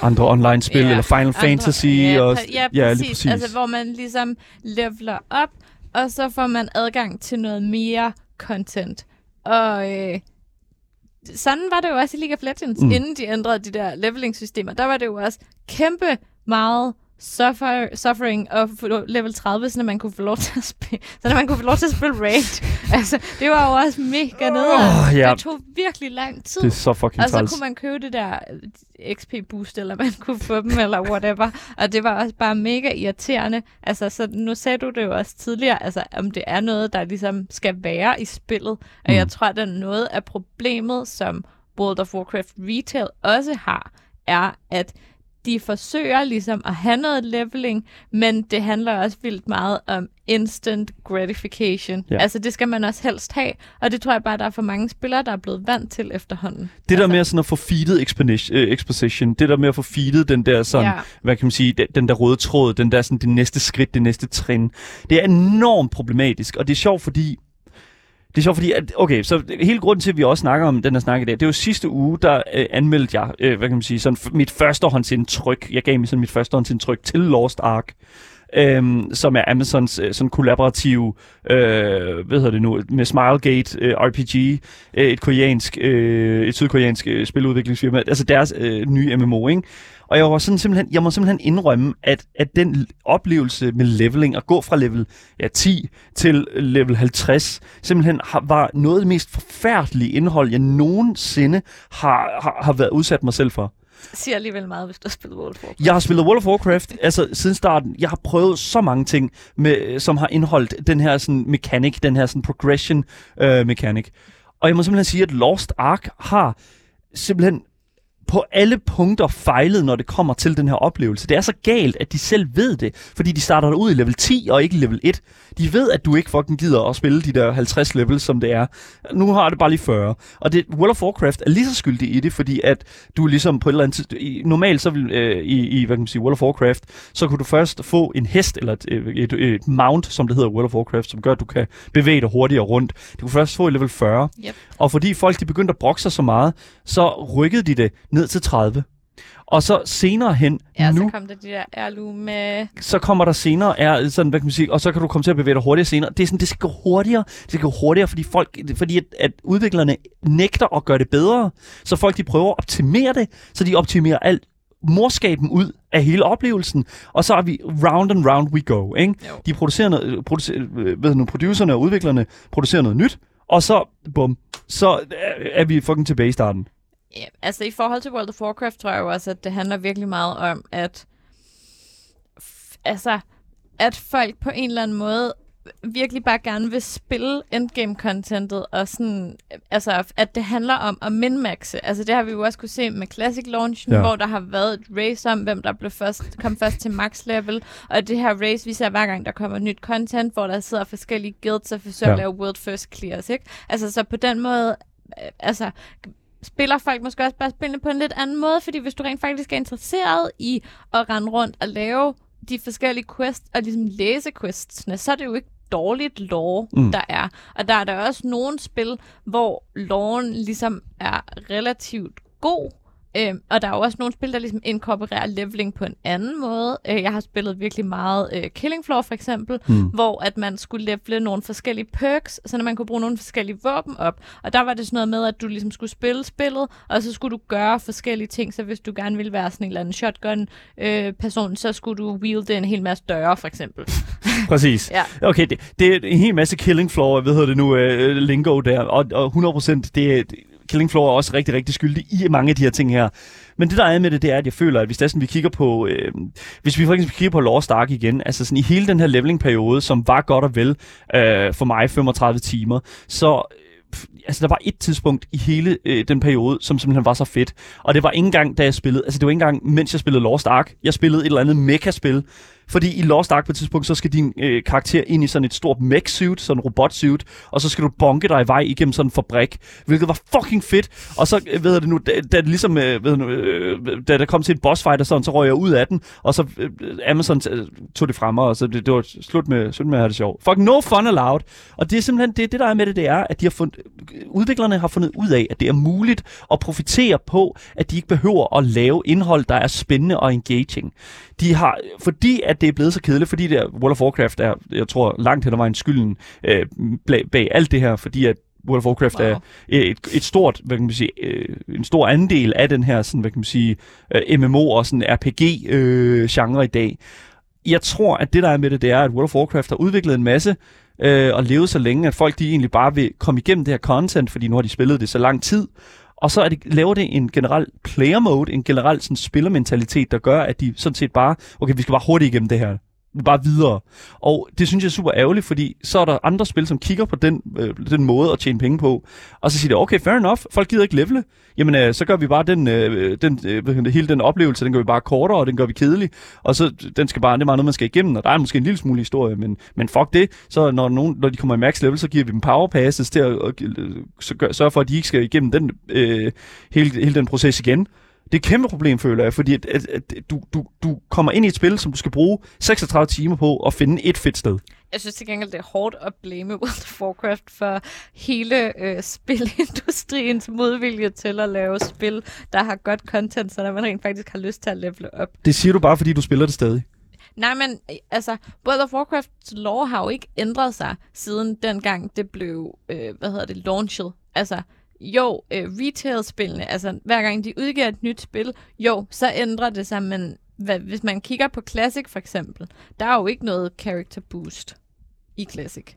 andre online-spil, ja, eller Final andre, Fantasy. Ja, og, ja, præcis. ja, lige præcis. Altså, hvor man ligesom leveler op, og så får man adgang til noget mere content. Og øh, sådan var det jo også i League of Legends, mm. inden de ændrede de der leveling-systemer. Der var det jo også kæmpe meget suffer, suffering og få level 30, så man kunne få lov til at spille, så man kunne få lov til at spille raid. altså, det var jo også mega nede. Åh, ja. Det tog virkelig lang tid. Det er så fucking Og så træls. kunne man købe det der øh, XP boost, eller man kunne få dem, eller whatever. Og det var også bare mega irriterende. Altså, så nu sagde du det jo også tidligere, altså, om det er noget, der ligesom skal være i spillet. Og Mm. jeg tror, at der er noget af problemet, som World of Warcraft Retail også har, er, at de forsøger ligesom at have noget leveling, men det handler også vildt meget om instant gratification. Ja. Altså det skal man også helst have, og det tror jeg bare, der er for mange spillere, der er blevet vant til efterhånden. Det der altså, med sådan at få feedet øh, exposition, det der med at få feedet den der sådan, ja. Ja. hvad kan man sige, den, den der røde tråd, den der sådan det næste skridt, det næste trin, det er enormt problematisk, og det er sjovt, fordi det er sjovt, fordi, at, okay, så hele grunden til, at vi også snakker om den her snak i dag, det er jo sidste uge, der øh, anmeldte jeg, øh, hvad kan man sige, sådan f- mit førstehåndsindtryk, jeg gav mig sådan mit førstehåndsindtryk til Lost Ark, øhm, som er Amazons øh, sådan kollaborative, øh, hvad hedder det nu, med Smilegate øh, RPG, øh, et koreansk, øh, et sydkoreansk øh, spiludviklingsfirma, altså deres øh, nye MMO, ikke? Og jeg var sådan simpelthen, jeg må simpelthen indrømme, at, at den oplevelse med leveling, at gå fra level ja, 10 til level 50, simpelthen har, var noget af det mest forfærdelige indhold, jeg nogensinde har, har, har været udsat mig selv for. siger alligevel meget, hvis du har spillet World of Warcraft. Jeg har spillet World of Warcraft altså, siden starten. Jeg har prøvet så mange ting, med, som har indeholdt den her sådan, mechanic, den her sådan, progression øh, mechanic. Og jeg må simpelthen sige, at Lost Ark har simpelthen på alle punkter fejlet, når det kommer til den her oplevelse. Det er så galt, at de selv ved det, fordi de starter ud i level 10 og ikke level 1. De ved, at du ikke fucking gider at spille de der 50 levels, som det er. Nu har det bare lige 40. Og det, World of Warcraft er lige så skyldig i det, fordi at du ligesom på et eller andet tidspunkt... i- Normalt så vil øh, i, i, hvad kan man sige, World of Warcraft, så kunne du først få en hest, eller et, et, et, et mount, som det hedder i World of Warcraft, som gør, at du kan bevæge dig hurtigere rundt. Du kunne først få i level 40. Yep. Og fordi folk de begyndte at brokke sig så meget, så rykkede de det ned til 30. Og så senere hen, Ja, nu, så kom der de der med... så kommer der senere, er sådan, hvad kan man sige, og så kan du komme til at bevæge dig hurtigere senere. Det er sådan, det skal gå hurtigere. Det skal gå hurtigere, fordi, folk, fordi at, at udviklerne nægter at gøre det bedre. Så folk de prøver at optimere det, så de optimerer alt morskaben ud af hele oplevelsen, og så er vi round and round we go, ikke? Jo. De producerer noget, producerer, øh, hvad nu, producerne og udviklerne producerer noget nyt, og så, bum, så øh, er- vi fucking tilbage i starten. Ja, altså i forhold til World of Warcraft tror jeg jo også, at det handler virkelig meget om, at f- altså, at folk på en eller anden måde virkelig bare gerne vil spille endgame-contentet, og sådan, altså, at det handler om at minmaxe. Altså, det har vi jo også kunne se med Classic Launchen, Ja. hvor der har været et race om, hvem der blev først, kom først til max level, og det her race, vi ser hver gang, der kommer nyt content, hvor der sidder forskellige guilds og forsøger Ja. at lave world first clears, ikke? Altså, så på den måde, øh, altså, spiller folk måske også bare spillene på en lidt anden måde, fordi hvis du rent faktisk er interesseret i at rende rundt og lave de forskellige quests, og ligesom læse questsene, så er det jo ikke dårligt lore, Mm. der er. Og der er der også nogle spil, hvor loren ligesom er relativt god, Øhm, og der er jo også nogle spil, der ligesom inkorporerer leveling på en anden måde. Øh, jeg har spillet virkelig meget øh, Killing Floor for eksempel, Hmm. hvor at man skulle levele nogle forskellige perks, så man kunne bruge nogle forskellige våben op. Og der var det sådan noget med, at du ligesom skulle spille spillet, og så skulle du gøre forskellige ting. Så hvis du gerne ville være sådan en eller anden shotgun-person, så skulle du wielde en hel masse døre, for eksempel. (laughs) Præcis. Ja. Okay, det, det er en hel masse killing floor, hvad hedder det nu, uh, lingo der, og, og 100% det er, killing floor er også rigtig, rigtig skyldig i mange af de her ting her. Men det der er med det, det er, at jeg føler, at hvis, det er sådan, vi kigger på, øh, hvis vi for eksempel kigger på Lost Ark igen, altså sådan i hele den her leveling-periode, som var godt og vel øh, for mig 35 timer, så øh, altså der var et tidspunkt i hele øh, den periode, som simpelthen var så fedt. Og det var ikke engang, da jeg spillede, altså det var ikke engang, mens jeg spillede Lost Ark. Jeg spillede et eller andet mecha-spil, fordi i Lost Ark på et tidspunkt, så skal din øh, karakter ind i sådan et stort mech-suit, sådan en robot-suit, og så skal du bonke dig i vej igennem sådan en fabrik, hvilket var fucking fedt. Og så, øh, ved jeg det nu, da, da det ligesom, øh, ved jeg nu, øh, da der kom til en boss fight og sådan, så røg jeg ud af den, og så øh, Amazon øh, tog det frem, og så det, det var slut med, slut med at have det sjovt. Fucking no fun allowed. Og det er simpelthen, det, det der er med det, det er, at de har fund, øh, udviklerne har fundet ud af, at det er muligt at profitere på, at de ikke behøver at lave indhold, der er spændende og engaging. De har, fordi at det er blevet så kedeligt, fordi det World of Warcraft er, jeg tror, langt hen ad vejen skylden øh, bag, bag alt det her, fordi at World of Warcraft wow. er et, et stort, hvad kan man sige, øh, en stor andel af den her, sådan, hvad kan man sige, øh, MMO og sådan RPG-genre øh, i dag. Jeg tror, at det der er med det, det er, at World of Warcraft har udviklet en masse øh, og levet så længe, at folk de egentlig bare vil komme igennem det her content, fordi nu har de spillet det så lang tid, og så er det, laver det en generel player mode, en generel sådan, spillermentalitet, der gør, at de sådan set bare, okay, vi skal bare hurtigt igennem det her bare videre. Og det synes jeg er super ærgerligt, fordi så er der andre spil, som kigger på den, øh, den måde at tjene penge på, og så siger de, okay, fair enough, folk gider ikke levele. Jamen, øh, så gør vi bare den, øh, den, øh, hele den oplevelse, den gør vi bare kortere, og den gør vi kedelig. Og så, den skal bare, det er bare noget, man skal igennem, og der er måske en lille smule historie, men, men fuck det. Så når, nogen, når de kommer i max level, så giver vi dem power passes til at, øh, så gør, sørge for, at de ikke skal igennem den, øh, hele, hele den proces igen. Det er et kæmpe problem, føler jeg, fordi at, at, at du, du, du kommer ind i et spil, som du skal bruge 36 timer på at finde et fedt sted. Jeg synes til gengæld, det er hårdt at blame World of Warcraft for hele øh, spilindustriens modvilje til at lave spil, der har godt content, så man rent faktisk har lyst til at levele op. Det siger du bare, fordi du spiller det stadig. Nej, men altså, World of Warcraft's lore har jo ikke ændret sig, siden dengang det blev, øh, hvad hedder det, launchet. Altså, jo, øh, retail-spillene, altså hver gang de udgiver et nyt spil, jo, så ændrer det sig, men hvad, hvis man kigger på Classic for eksempel, der er jo ikke noget character boost i Classic.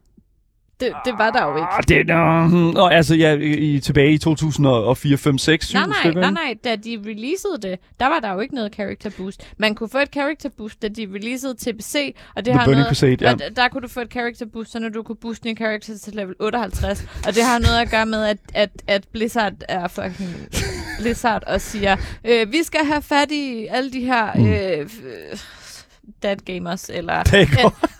Det, det var der jo ikke. Ah, det, uh, uh, altså, ja, i, tilbage i 2004, 5, 6, 7 nej, nej, stykker. Nej, nej, da de releasede det, der var der jo ikke noget character boost. Man kunne få et character boost, da de releasede til PC, og det The har noget, Crusade, ja. der, der kunne du få et character boost, så når du kunne booste din character til level 58. og det har noget at gøre med, at, at, at Blizzard er fucking (laughs) Blizzard og siger, øh, vi skal have fat i alle de her... Mm. Øh, dead gamers, eller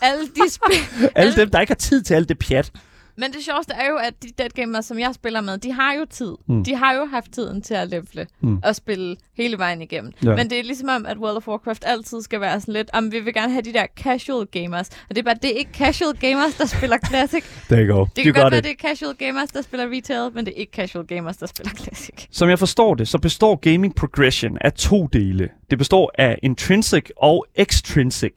alle de spil... alle dem, der ikke har tid til alt det pjat. Men det sjoveste er jo, at de dead gamers, som jeg spiller med, de har jo tid. Mm. De har jo haft tiden til at levele mm. og spille hele vejen igennem. Ja. Men det er ligesom om, at World of Warcraft altid skal være sådan lidt, om vi vil gerne have de der casual gamers. Og det er bare, det er ikke casual gamers, der spiller Classic. (laughs) There you go. Det kan godt være, det er casual gamers, der spiller retail, men det er ikke casual gamers, der spiller Classic. (laughs) Som jeg forstår det, så består gaming progression af to dele. Det består af intrinsic og extrinsic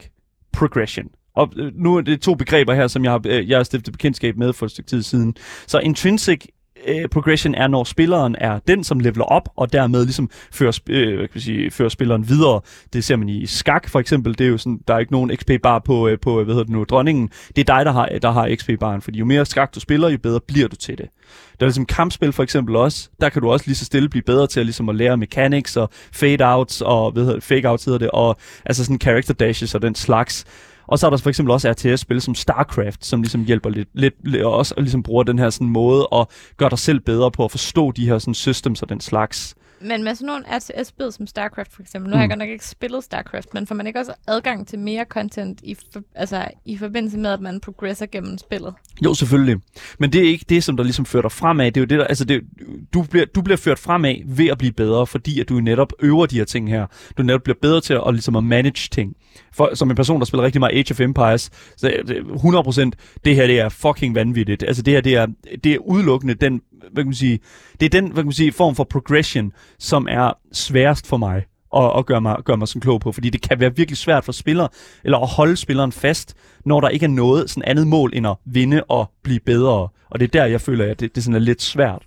progression. Og øh, nu er det to begreber her, som jeg har, øh, jeg har stiftet bekendtskab med for et stykke tid siden. Så intrinsic øh, progression er, når spilleren er den, som leveler op, og dermed ligesom fører, øh, kan sige, fører spilleren videre. Det ser man i skak for eksempel. Det er jo sådan, der er ikke nogen XP-bar på, øh, på hvad hedder det nu, dronningen. Det er dig, der har, der har XP-baren, fordi jo mere skak du spiller, jo bedre bliver du til det. Der er ligesom kampspil for eksempel også. Der kan du også lige så stille blive bedre til at, ligesom at lære mechanics og fade-outs og hvad hedder, fake-outs hedder det, og altså sådan character dashes og den slags. Og så er der for eksempel også RTS-spil som StarCraft, som ligesom hjælper lidt, lidt, lidt og også ligesom bruger den her sådan måde at gøre dig selv bedre på at forstå de her sådan systems og den slags. Men med sådan nogle RTS-spil som StarCraft for eksempel, nu mm. har jeg mm. godt nok ikke spillet StarCraft, men får man ikke også adgang til mere content i, for, altså, i forbindelse med, at man progresser gennem spillet? Jo, selvfølgelig. Men det er ikke det, som der ligesom fører dig fremad. Det er jo det, der, altså det, du, bliver, du bliver ført fremad ved at blive bedre, fordi at du netop øver de her ting her. Du netop bliver bedre til at, ligesom at manage ting. For, som en person, der spiller rigtig meget Age of Empires, så øh, 100% det her, det er fucking vanvittigt. Altså det her, det er, det er udelukkende den, hvad kan man sige, det er den, hvad kan man sige, form for progression, som er sværest for mig at, at gøre, mig, gøre mig sådan klog på, fordi det kan være virkelig svært for spillere, eller at holde spilleren fast, når der ikke er noget sådan andet mål end at vinde og blive bedre. Og det er der, jeg føler, at det, det sådan er lidt svært.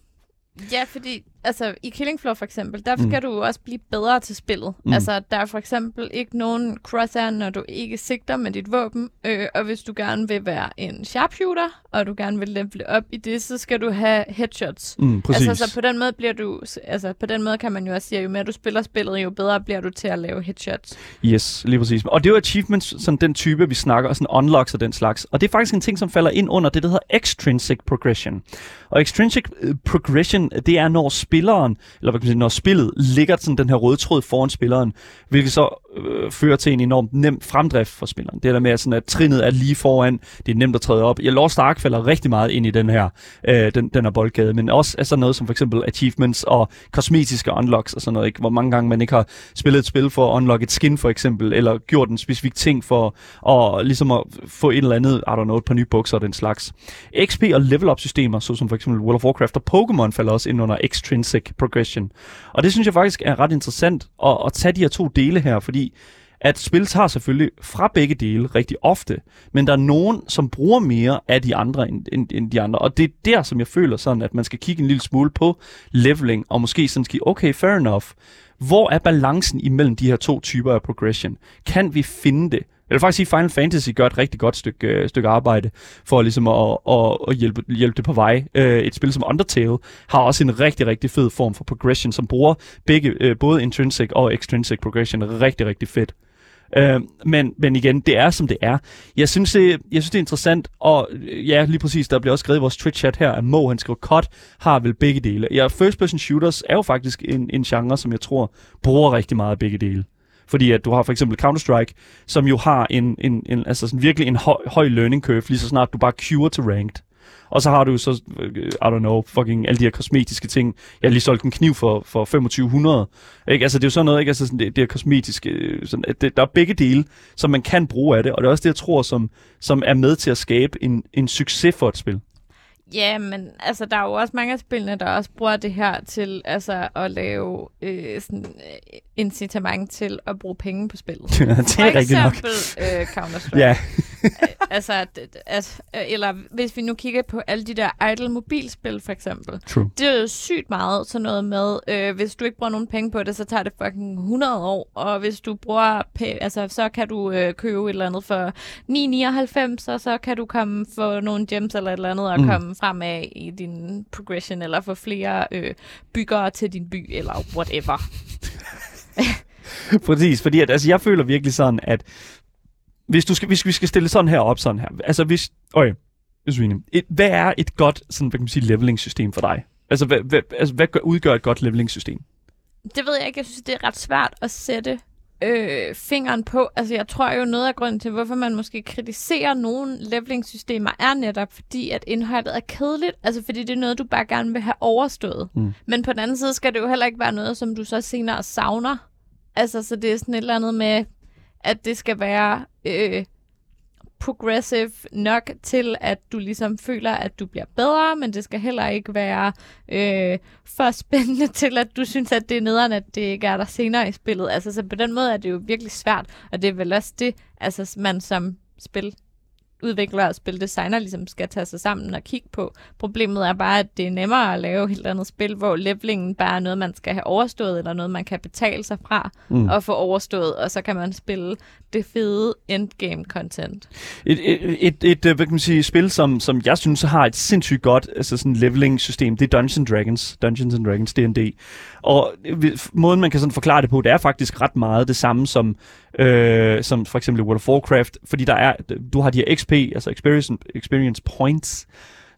Ja, fordi altså, i Killing Floor for eksempel, der skal mm. du også blive bedre til spillet. Mm. Altså, der er for eksempel ikke nogen crossair, når du ikke sigter med dit våben. Øh, og hvis du gerne vil være en sharpshooter, og du gerne vil level op i det, så skal du have headshots. Mm, altså, så på den måde bliver du, altså, på den måde kan man jo også sige, at jo mere du spiller spillet, jo bedre bliver du til at lave headshots. Yes, lige præcis. Og det er jo achievements, sådan den type, vi snakker, sådan unlocks og den slags. Og det er faktisk en ting, som falder ind under det, der hedder extrinsic progression. Og extrinsic øh, progression, det er, når spilleren, eller hvad kan man sige, når spillet ligger sådan den her røde tråd foran spilleren, hvilket så øh, fører til en enormt nem fremdrift for spilleren. Det er der med, at, sådan, at trinnet er lige foran, det er nemt at træde op. Jeg Lost Ark falder rigtig meget ind i den her, øh, den, den her boldgade, men også er sådan noget som for eksempel achievements og kosmetiske unlocks og sådan noget, ikke? hvor mange gange man ikke har spillet et spil for at unlock et skin for eksempel, eller gjort en specifik ting for at, ligesom at få et eller andet, I don't know, et par nye bukser og den slags. XP og level up systemer, såsom for eksempel World of Warcraft og Pokémon falder også ind under intrinsic progression. Og det synes jeg faktisk er ret interessant at, at tage de her to dele her, fordi at spil tager selvfølgelig fra begge dele rigtig ofte, men der er nogen, som bruger mere af de andre end, end, end de andre, og det er der, som jeg føler sådan, at man skal kigge en lille smule på leveling, og måske sådan sige, okay, fair enough, hvor er balancen imellem de her to typer af progression? Kan vi finde det? Jeg vil faktisk sige, at Final Fantasy gør et rigtig godt stykke, øh, stykke arbejde for ligesom at, at, at hjælpe, hjælpe det på vej. Øh, et spil som Undertale har også en rigtig, rigtig fed form for progression, som bruger begge, øh, både intrinsic og extrinsic progression rigtig, rigtig fedt. Øh, men, men igen, det er som det er. Jeg synes, det, jeg synes, det er interessant, og øh, ja, lige præcis, der bliver også skrevet i vores Twitch-chat her, at Mo, han skriver, cut har vel begge dele. Ja, first-person shooters er jo faktisk en, en genre, som jeg tror bruger rigtig meget af begge dele. Fordi at du har for eksempel Counter-Strike, som jo har en, en, en altså sådan virkelig en høj, høj learning curve, lige så snart du bare queuer til ranked. Og så har du så, øh, I don't know, fucking alle de her kosmetiske ting. Jeg har lige solgt en kniv for, for 2500. Ikke? Altså, det er jo sådan noget, ikke? Altså, sådan, det, det er kosmetiske. Øh, sådan, det, der er begge dele, som man kan bruge af det. Og det er også det, jeg tror, som, som er med til at skabe en, en succes for et spil. Ja, men altså, der er jo også mange af spillene, der også bruger det her til altså, at lave øh, sådan, øh, incitament til at bruge penge på spillet. (laughs) det er For rigtigt nok. eksempel øh, Counter-Strike. Ja, (laughs) altså, at, at, eller hvis vi nu kigger på alle de der idle mobilspil, for eksempel. true. Det er jo sygt meget sådan noget med, øh, hvis du ikke bruger nogen penge på det, så tager det fucking 100 år. Og hvis du bruger, altså, så kan du øh, købe et eller andet for 9,99, og så kan du komme få nogle gems eller et eller andet, og mm. komme fremad i din progression, eller få flere øh, byggere til din by, eller whatever. (laughs) Præcis, fordi at, altså, jeg føler virkelig sådan, at hvis, du skal, hvis vi skal stille sådan her op, sådan her. Altså hvis, okay, Svine, et, hvad er et godt sådan, hvad kan man sige, leveling-system for dig? Altså hvad, hvad, altså, hvad gør, udgør et godt leveling-system? Det ved jeg ikke. Jeg synes, det er ret svært at sætte øh, fingeren på. Altså, jeg tror jo, noget af grunden til, hvorfor man måske kritiserer nogle leveling-systemer, er netop fordi, at indholdet er kedeligt. Altså, fordi det er noget, du bare gerne vil have overstået. Mm. Men på den anden side skal det jo heller ikke være noget, som du så senere savner. Altså, så det er sådan et eller andet med, at det skal være øh, progressive nok til, at du ligesom føler, at du bliver bedre, men det skal heller ikke være øh, for spændende (laughs) til, at du synes, at det er nederen, at det ikke er der senere i spillet. Altså, så på den måde er det jo virkelig svært, og det er vel også det, altså, man som spil udvikler og spildesigner ligesom skal tage sig sammen og kigge på. Problemet er bare, at det er nemmere at lave et eller andet spil, hvor levelingen bare er noget, man skal have overstået, eller noget, man kan betale sig fra Mm. og få overstået, og så kan man spille det fede endgame content. Et, et, et, et, øh, hvad kan man sige, spil, som, som jeg synes har et sindssygt godt altså sådan leveling-system, det er Dungeons Dragons, Dungeons and Dragons, D&D. Og øh, måden, man kan sådan forklare det på, det er faktisk ret meget det samme som, øh, som for eksempel World of Warcraft, fordi der er, du har de her XP, altså experience, experience points,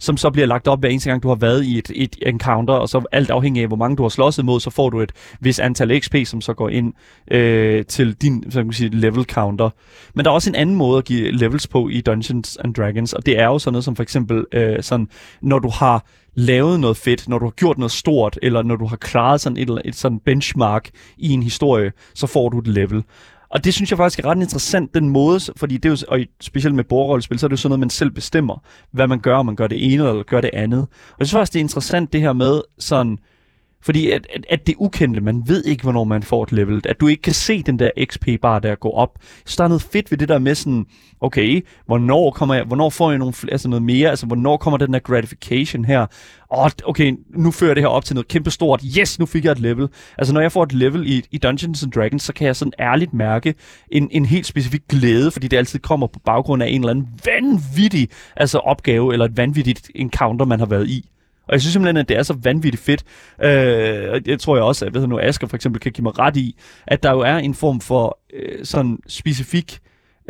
som så bliver lagt op hver eneste gang, du har været i et, et encounter, og så alt afhængig af, hvor mange du har slåsset mod, så får du et vis antal XP, som så går ind øh, til din så kan man sige, level counter. Men der er også en anden måde at give levels på i Dungeons and Dragons, og det er jo sådan noget som for eksempel, øh, sådan, når du har lavet noget fedt, når du har gjort noget stort, eller når du har klaret sådan et, et sådan benchmark i en historie, så får du et level. Og det synes jeg faktisk er ret interessant, den måde, fordi det er jo, og specielt med bordrollespil, så er det jo sådan noget, man selv bestemmer, hvad man gør, om man gør det ene eller gør det andet. Og jeg synes faktisk, det er interessant det her med sådan, fordi at, at, at det ukendte, man ved ikke, hvornår man får et level. At du ikke kan se den der XP-bar der gå op. Så der er noget fedt ved det der med sådan, okay, hvornår, kommer jeg, hvornår får jeg nogle, flere- altså noget mere? Altså, hvornår kommer den der gratification her? Åh, okay, nu fører det her op til noget kæmpe stort. Yes, nu fik jeg et level. Altså, når jeg får et level i, i Dungeons and Dragons, så kan jeg sådan ærligt mærke en, en helt specifik glæde, fordi det altid kommer på baggrund af en eller anden vanvittig altså opgave, eller et vanvittigt encounter, man har været i. Og jeg synes simpelthen, at det er så vanvittigt fedt. Øh, og jeg tror jeg også, at ved nu, Asger for eksempel kan give mig ret i, at der jo er en form for øh, sådan specifik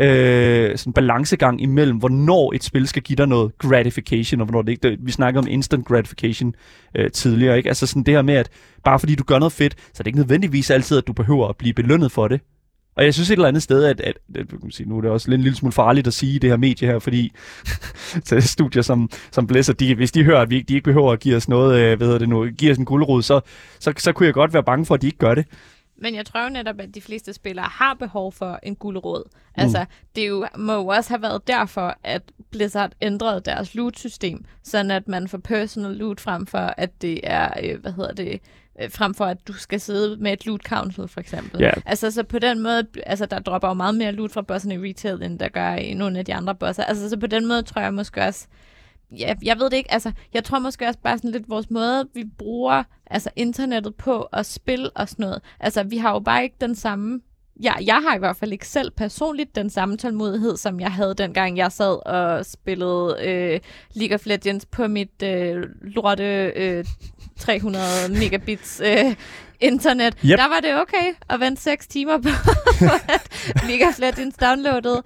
øh, sådan balancegang imellem, hvornår et spil skal give dig noget gratification, og hvornår det ikke. Det- Vi snakkede om instant gratification øh, tidligere, ikke? Altså sådan det her med, at bare fordi du gør noget fedt, så er det ikke nødvendigvis altid, at du behøver at blive belønnet for det. Og jeg synes et eller andet sted, at, at, at kan sige, nu er det også lidt en lille smule farligt at sige i det her medie her, fordi (laughs) studier som, som Blizzard, de, hvis de hører, at vi ikke, de ikke behøver at give os noget, øh, hvad hedder det nu, give os en guldrod, så, så, så kunne jeg godt være bange for, at de ikke gør det. Men jeg tror jo netop, at de fleste spillere har behov for en guldråd. Altså, mm. det jo, må jo også have været derfor, at Blizzard ændrede deres loot-system, sådan at man får personal loot frem for, at det er, øh, hvad hedder det, øh, frem for at du skal sidde med et loot council, for eksempel. Yeah. Altså, så på den måde, altså, der dropper jo meget mere loot fra bosserne i retail, end der gør i nogle af de andre bosser. Altså, så på den måde tror jeg måske også, ja, jeg ved det ikke, altså, jeg tror måske også bare sådan lidt vores måde, vi bruger altså internettet på at spille og sådan noget. Altså, vi har jo bare ikke den samme Ja, jeg har i hvert fald ikke selv personligt den samme tålmodighed, som jeg havde dengang, jeg sad og spillede øh, League of Legends på mit øh, lorte øh, 300 megabits øh, internet. Yep. Der var det okay at vente 6 timer på, (laughs) at Legends downloadede.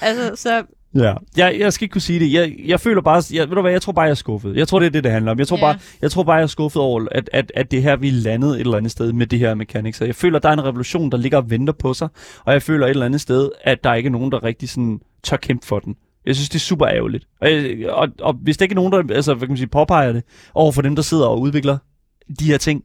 Altså, så Ja. Jeg, jeg skal ikke kunne sige det. Jeg, jeg føler bare, jeg, ved du hvad, jeg tror bare, jeg er skuffet. Jeg tror, det er det, det handler om. Jeg tror, Ja. bare, jeg tror bare, jeg er skuffet over, at, at, at det her, vi er landet et eller andet sted med det her mechanics. Jeg føler, der er en revolution, der ligger og venter på sig. Og jeg føler et eller andet sted, at der ikke er nogen, der rigtig sådan tør kæmpe for den. Jeg synes, det er super ærgerligt. Og, og, og hvis der ikke er nogen, der altså, hvad kan man sige, påpeger det over for dem, der sidder og udvikler de her ting,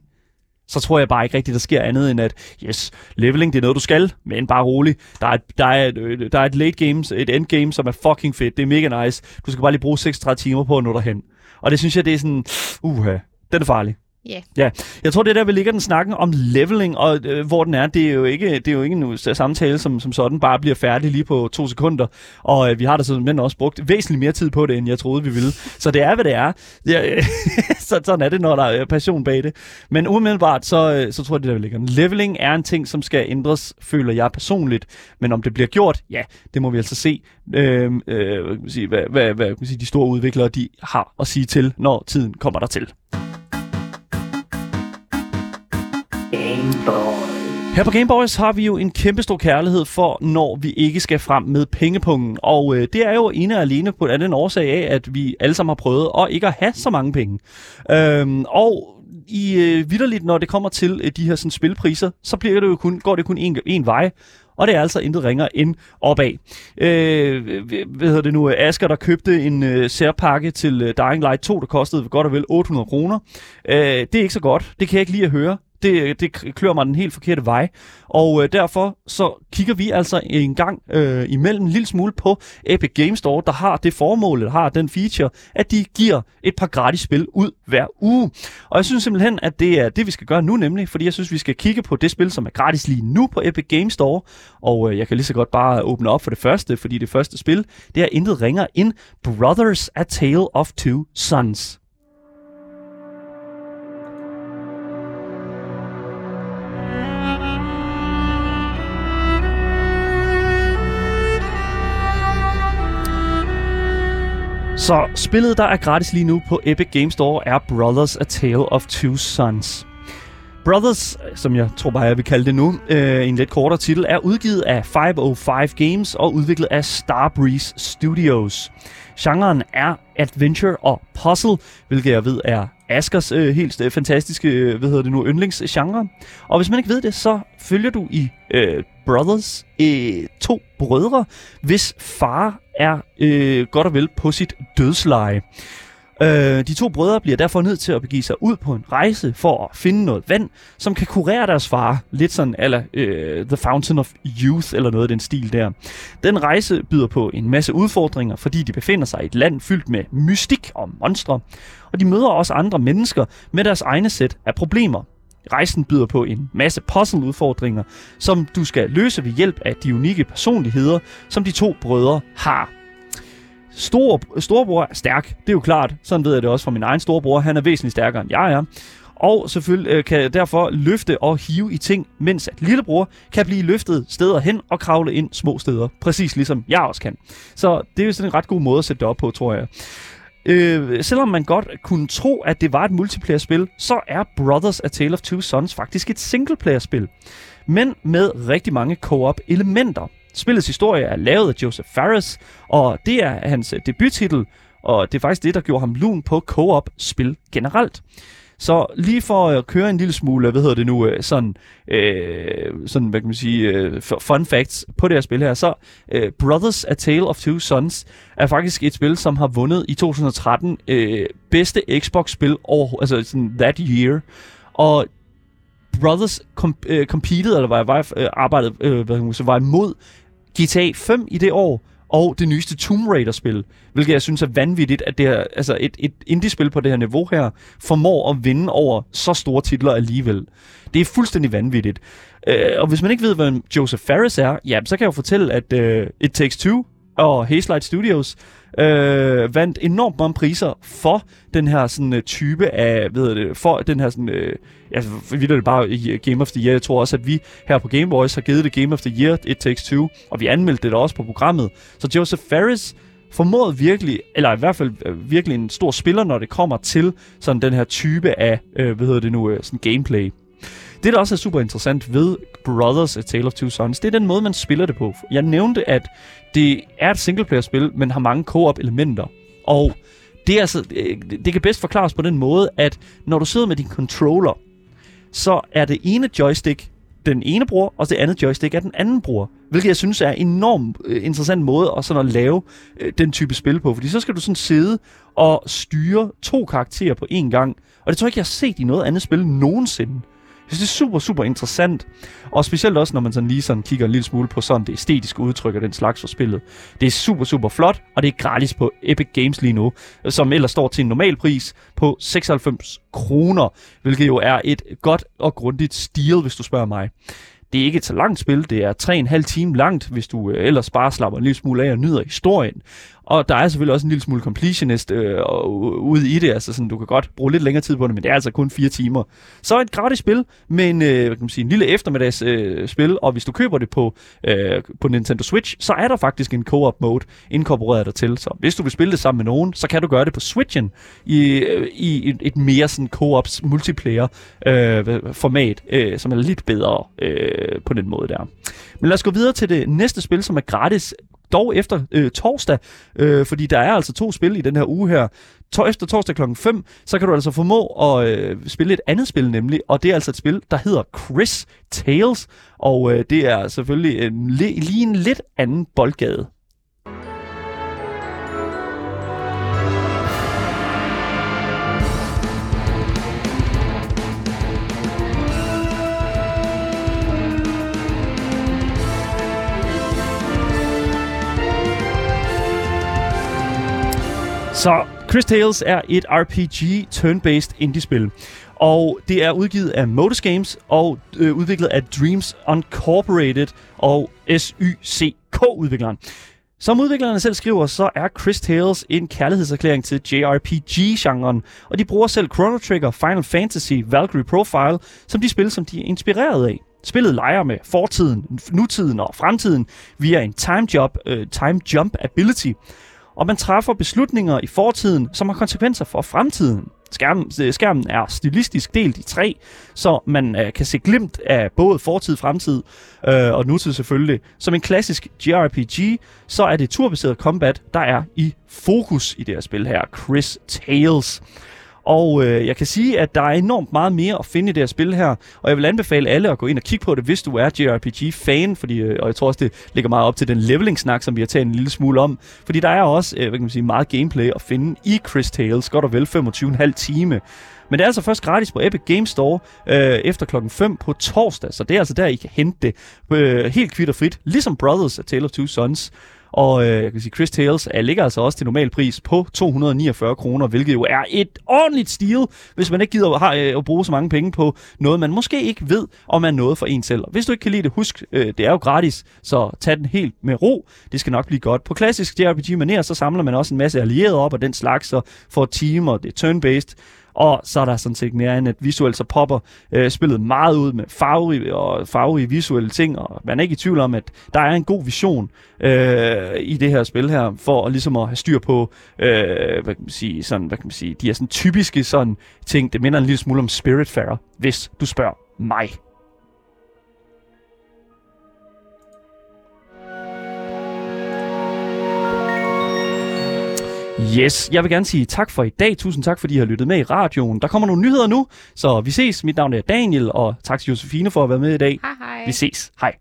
så tror jeg bare ikke rigtigt, der sker andet end at, yes, leveling, det er noget, du skal, men bare rolig. Der er et, der er et, der er et late games, et end game, som er fucking fedt. Det er mega nice. Du skal bare lige bruge 36 timer på at nå derhen. Og det synes jeg, det er sådan, uha, den er farlig. Ja. Ja, jeg tror, det er der, vi ligger den snakken om leveling, og øh, hvor den er, det er jo ikke, det er jo ikke en samtale, som, som sådan bare bliver færdig lige på to sekunder. Og øh, vi har da simpelthen også brugt væsentligt mere tid på det, end jeg troede, vi ville. Så det er, hvad det er. Ja, øh, (laughs) så, sådan er det, når der er øh, passion bag det. Men umiddelbart, så, øh, så tror jeg, det der, vi ligger. Leveling er en ting, som skal ændres, føler jeg personligt. Men om det bliver gjort, ja, det må vi altså se, øh, øh, hvad, kan sige, hvad, hvad, hvad kan sige, de store udviklere de har at sige til, når tiden kommer der til. Her på Gameboys har vi jo en kæmpe stor kærlighed for, når vi ikke skal frem med pengepungen. Og øh, det er jo ene og alene på den årsag af, at vi alle sammen har prøvet at ikke at have så mange penge. Øhm, og i øh, vidderligt, når det kommer til øh, de her sådan, spilpriser, så bliver det jo kun, går det kun en, en vej. Og det er altså intet ringer end opad. Øh, hvad hedder det nu? Asger, der købte en øh, særpakke til øh, Dying Light 2, der kostede godt og vel 800 kroner. Øh, det er ikke så godt. Det kan jeg ikke lide at høre. Det, det klør mig den helt forkerte vej. Og øh, derfor så kigger vi altså en gang øh, imellem en lille smule på Epic Games Store, der har det formål, der har den feature, at de giver et par gratis spil ud hver uge. Og jeg synes simpelthen, at det er det, vi skal gøre nu nemlig, fordi jeg synes, vi skal kigge på det spil, som er gratis lige nu på Epic Games Store. Og øh, jeg kan lige så godt bare åbne op for det første, fordi det første spil, det er intet ringer end Brothers A Tale of Two Sons. Så spillet, der er gratis lige nu på Epic Games Store, er Brothers A Tale of Two Sons. Brothers, som jeg tror bare, jeg vil kalde det nu, øh, en lidt kortere titel, er udgivet af 505 Games og udviklet af Starbreeze Studios. Genren er adventure og puzzle, hvilket jeg ved er Askers øh, helt øh, fantastiske, øh, hvad hedder det nu, yndlingsgenre. Og hvis man ikke ved det, så følger du i øh, Brothers øh, to brødre, hvis far er øh, godt og vel på sit dødsleje. Øh, de to brødre bliver derfor nødt til at begive sig ud på en rejse for at finde noget vand, som kan kurere deres far. Lidt sådan eller øh, The Fountain of Youth eller noget af den stil der. Den rejse byder på en masse udfordringer, fordi de befinder sig i et land fyldt med mystik og monstre. Og de møder også andre mennesker med deres egne sæt af problemer. Rejsen byder på en masse puzzle-udfordringer, som du skal løse ved hjælp af de unikke personligheder, som de to brødre har. Stor, storebror er stærk, det er jo klart. Sådan ved jeg det også fra min egen storebror. Han er væsentligt stærkere end jeg er. Og selvfølgelig øh, kan jeg derfor løfte og hive i ting, mens at lillebror kan blive løftet steder hen og kravle ind små steder. Præcis ligesom jeg også kan. Så det er jo sådan en ret god måde at sætte det op på, tror jeg. Øh, selvom man godt kunne tro, at det var et multiplayer-spil, så er Brothers A Tale of Two Sons faktisk et singleplayer-spil. Men med rigtig mange co-op elementer. Spillets historie er lavet af Joseph Fares, og det er hans debuttitel, og det er faktisk det, der gjorde ham lun på co-op-spil generelt. Så lige for at køre en lille smule, hvad hedder det nu, øh, sådan, øh, sådan hvad kan man sige, øh, fun facts på det her spil her, så øh, Brothers A Tale of Two Sons er faktisk et spil, som har vundet i 2013 øh, bedste Xbox-spil over, altså sådan that year. Og Brothers kom, øh, competed, eller var, var øh, arbejdet, øh, hvad man sige, var imod GTA 5 i det år, og det nyeste Tomb Raider-spil, hvilket jeg synes er vanvittigt, at det er, altså et, et indie-spil på det her niveau her, formår at vinde over så store titler alligevel. Det er fuldstændig vanvittigt. Øh, og hvis man ikke ved, hvem Joseph Fares er, ja, så kan jeg jo fortælle, at øh, It Takes Two og Hazelight Studios øh, vandt enormt mange priser for den her sådan øh, type af, ved det, for den her sådan, øh, altså vi det bare i øh, Game of the Year. Jeg tror også, at vi her på Game Boys har givet det Game of the Year, It Takes Two, og vi anmeldte det også på programmet. Så Joseph Ferris formåede virkelig, eller i hvert fald øh, virkelig en stor spiller, når det kommer til sådan den her type af, øh, hvad hedder det nu, øh, sådan gameplay. Det, der også er super interessant ved Brothers A Tale of Two Sons, det er den måde, man spiller det på. Jeg nævnte, at det er et singleplayer-spil, men har mange co-op-elementer. Og det, er altså, øh, det kan bedst forklares på den måde, at når du sidder med din controller, så er det ene joystick den ene bror, og det andet joystick er den anden bror. Hvilket jeg synes er en enormt øh, interessant måde at, sådan at lave øh, den type spil på. Fordi så skal du sådan sidde og styre to karakterer på én gang. Og det tror jeg ikke, jeg har set i noget andet spil nogensinde. Jeg synes, det er super, super interessant. Og specielt også, når man sådan lige sådan kigger en lille smule på sådan det æstetiske udtryk og den slags for spillet. Det er super, super flot, og det er gratis på Epic Games lige nu, som ellers står til en normal pris på 96 kroner, hvilket jo er et godt og grundigt stil, hvis du spørger mig. Det er ikke et så langt spil, det er 3,5 time langt, hvis du øh, ellers bare slapper en lille smule af og nyder historien. Og der er selvfølgelig også en lille smule completionist øh, øh, ude i det, altså sådan, du kan godt bruge lidt længere tid på det, men det er altså kun fire timer. Så et gratis spil med en, øh, kan man sige, en lille eftermiddags øh, spil, og hvis du køber det på, øh, på Nintendo Switch, så er der faktisk en co-op mode inkorporeret dertil. Så hvis du vil spille det sammen med nogen, så kan du gøre det på Switchen i, øh, i et, et mere sådan co-ops multiplayer øh, format, øh, som er lidt bedre øh, på den måde der. Men lad os gå videre til det næste spil, som er gratis dog efter øh, torsdag, øh, fordi der er altså to spil i den her uge her. To- efter torsdag klokken 5, så kan du altså formå at øh, spille et andet spil nemlig, og det er altså et spil, der hedder Chris Tales, og øh, det er selvfølgelig en, lige en lidt anden boldgade. Så Chris Tales er et RPG turn-based indie-spil. Og det er udgivet af Modus Games og øh, udviklet af Dreams Uncorporated og SYCK-udvikleren. Som udviklerne selv skriver, så er Chris Tales en kærlighedserklæring til JRPG-genren, og de bruger selv Chrono Trigger, Final Fantasy, Valkyrie Profile som de spil, som de er inspireret af. Spillet leger med fortiden, nutiden og fremtiden via en time, job, øh, time jump ability, og man træffer beslutninger i fortiden, som har konsekvenser for fremtiden. Skærmen, øh, skærmen er stilistisk delt i tre, så man øh, kan se glimt af både fortid, fremtid øh, og nutid selvfølgelig. Som en klassisk JRPG, så er det turbaseret combat, der er i fokus i det her spil her, Chris Tales. Og øh, jeg kan sige, at der er enormt meget mere at finde i det her spil her, og jeg vil anbefale alle at gå ind og kigge på det, hvis du er JRPG-fan, fordi, øh, og jeg tror også, det ligger meget op til den leveling-snak, som vi har talt en lille smule om, fordi der er også øh, hvad kan man sige, meget gameplay at finde i Chris Tales, godt og vel 25,5 time. Men det er altså først gratis på Epic Games Store øh, efter klokken 5 på torsdag, så det er altså der, I kan hente det øh, helt kvitt og frit, ligesom Brothers af Tale of Two Sons. Og øh, jeg kan sige, Chris Tales er, ligger altså også til normal pris på 249 kroner, hvilket jo er et ordentligt stil, hvis man ikke gider har, øh, at bruge så mange penge på noget, man måske ikke ved, om man er noget for en selv. Og hvis du ikke kan lide det, husk, øh, det er jo gratis, så tag den helt med ro. Det skal nok blive godt. På klassisk JRPG-manér, så samler man også en masse allierede op og den slags, og får team og det er turn-based. Og så er der sådan set mere end, at visuelt så popper øh, spillet meget ud med farverige og farverige visuelle ting, og man er ikke i tvivl om, at der er en god vision øh, i det her spil her, for at, ligesom at have styr på, øh, hvad kan man sige, sådan, hvad kan man sige, de er sådan typiske sådan ting, det minder en lille smule om Spiritfarer, hvis du spørger mig. Yes, jeg vil gerne sige tak for i dag. Tusind tak, fordi I har lyttet med i radioen. Der kommer nogle nyheder nu, så vi ses. Mit navn er Daniel, og tak til Josefine for at være med i dag. Hej hej. Vi ses. Hej.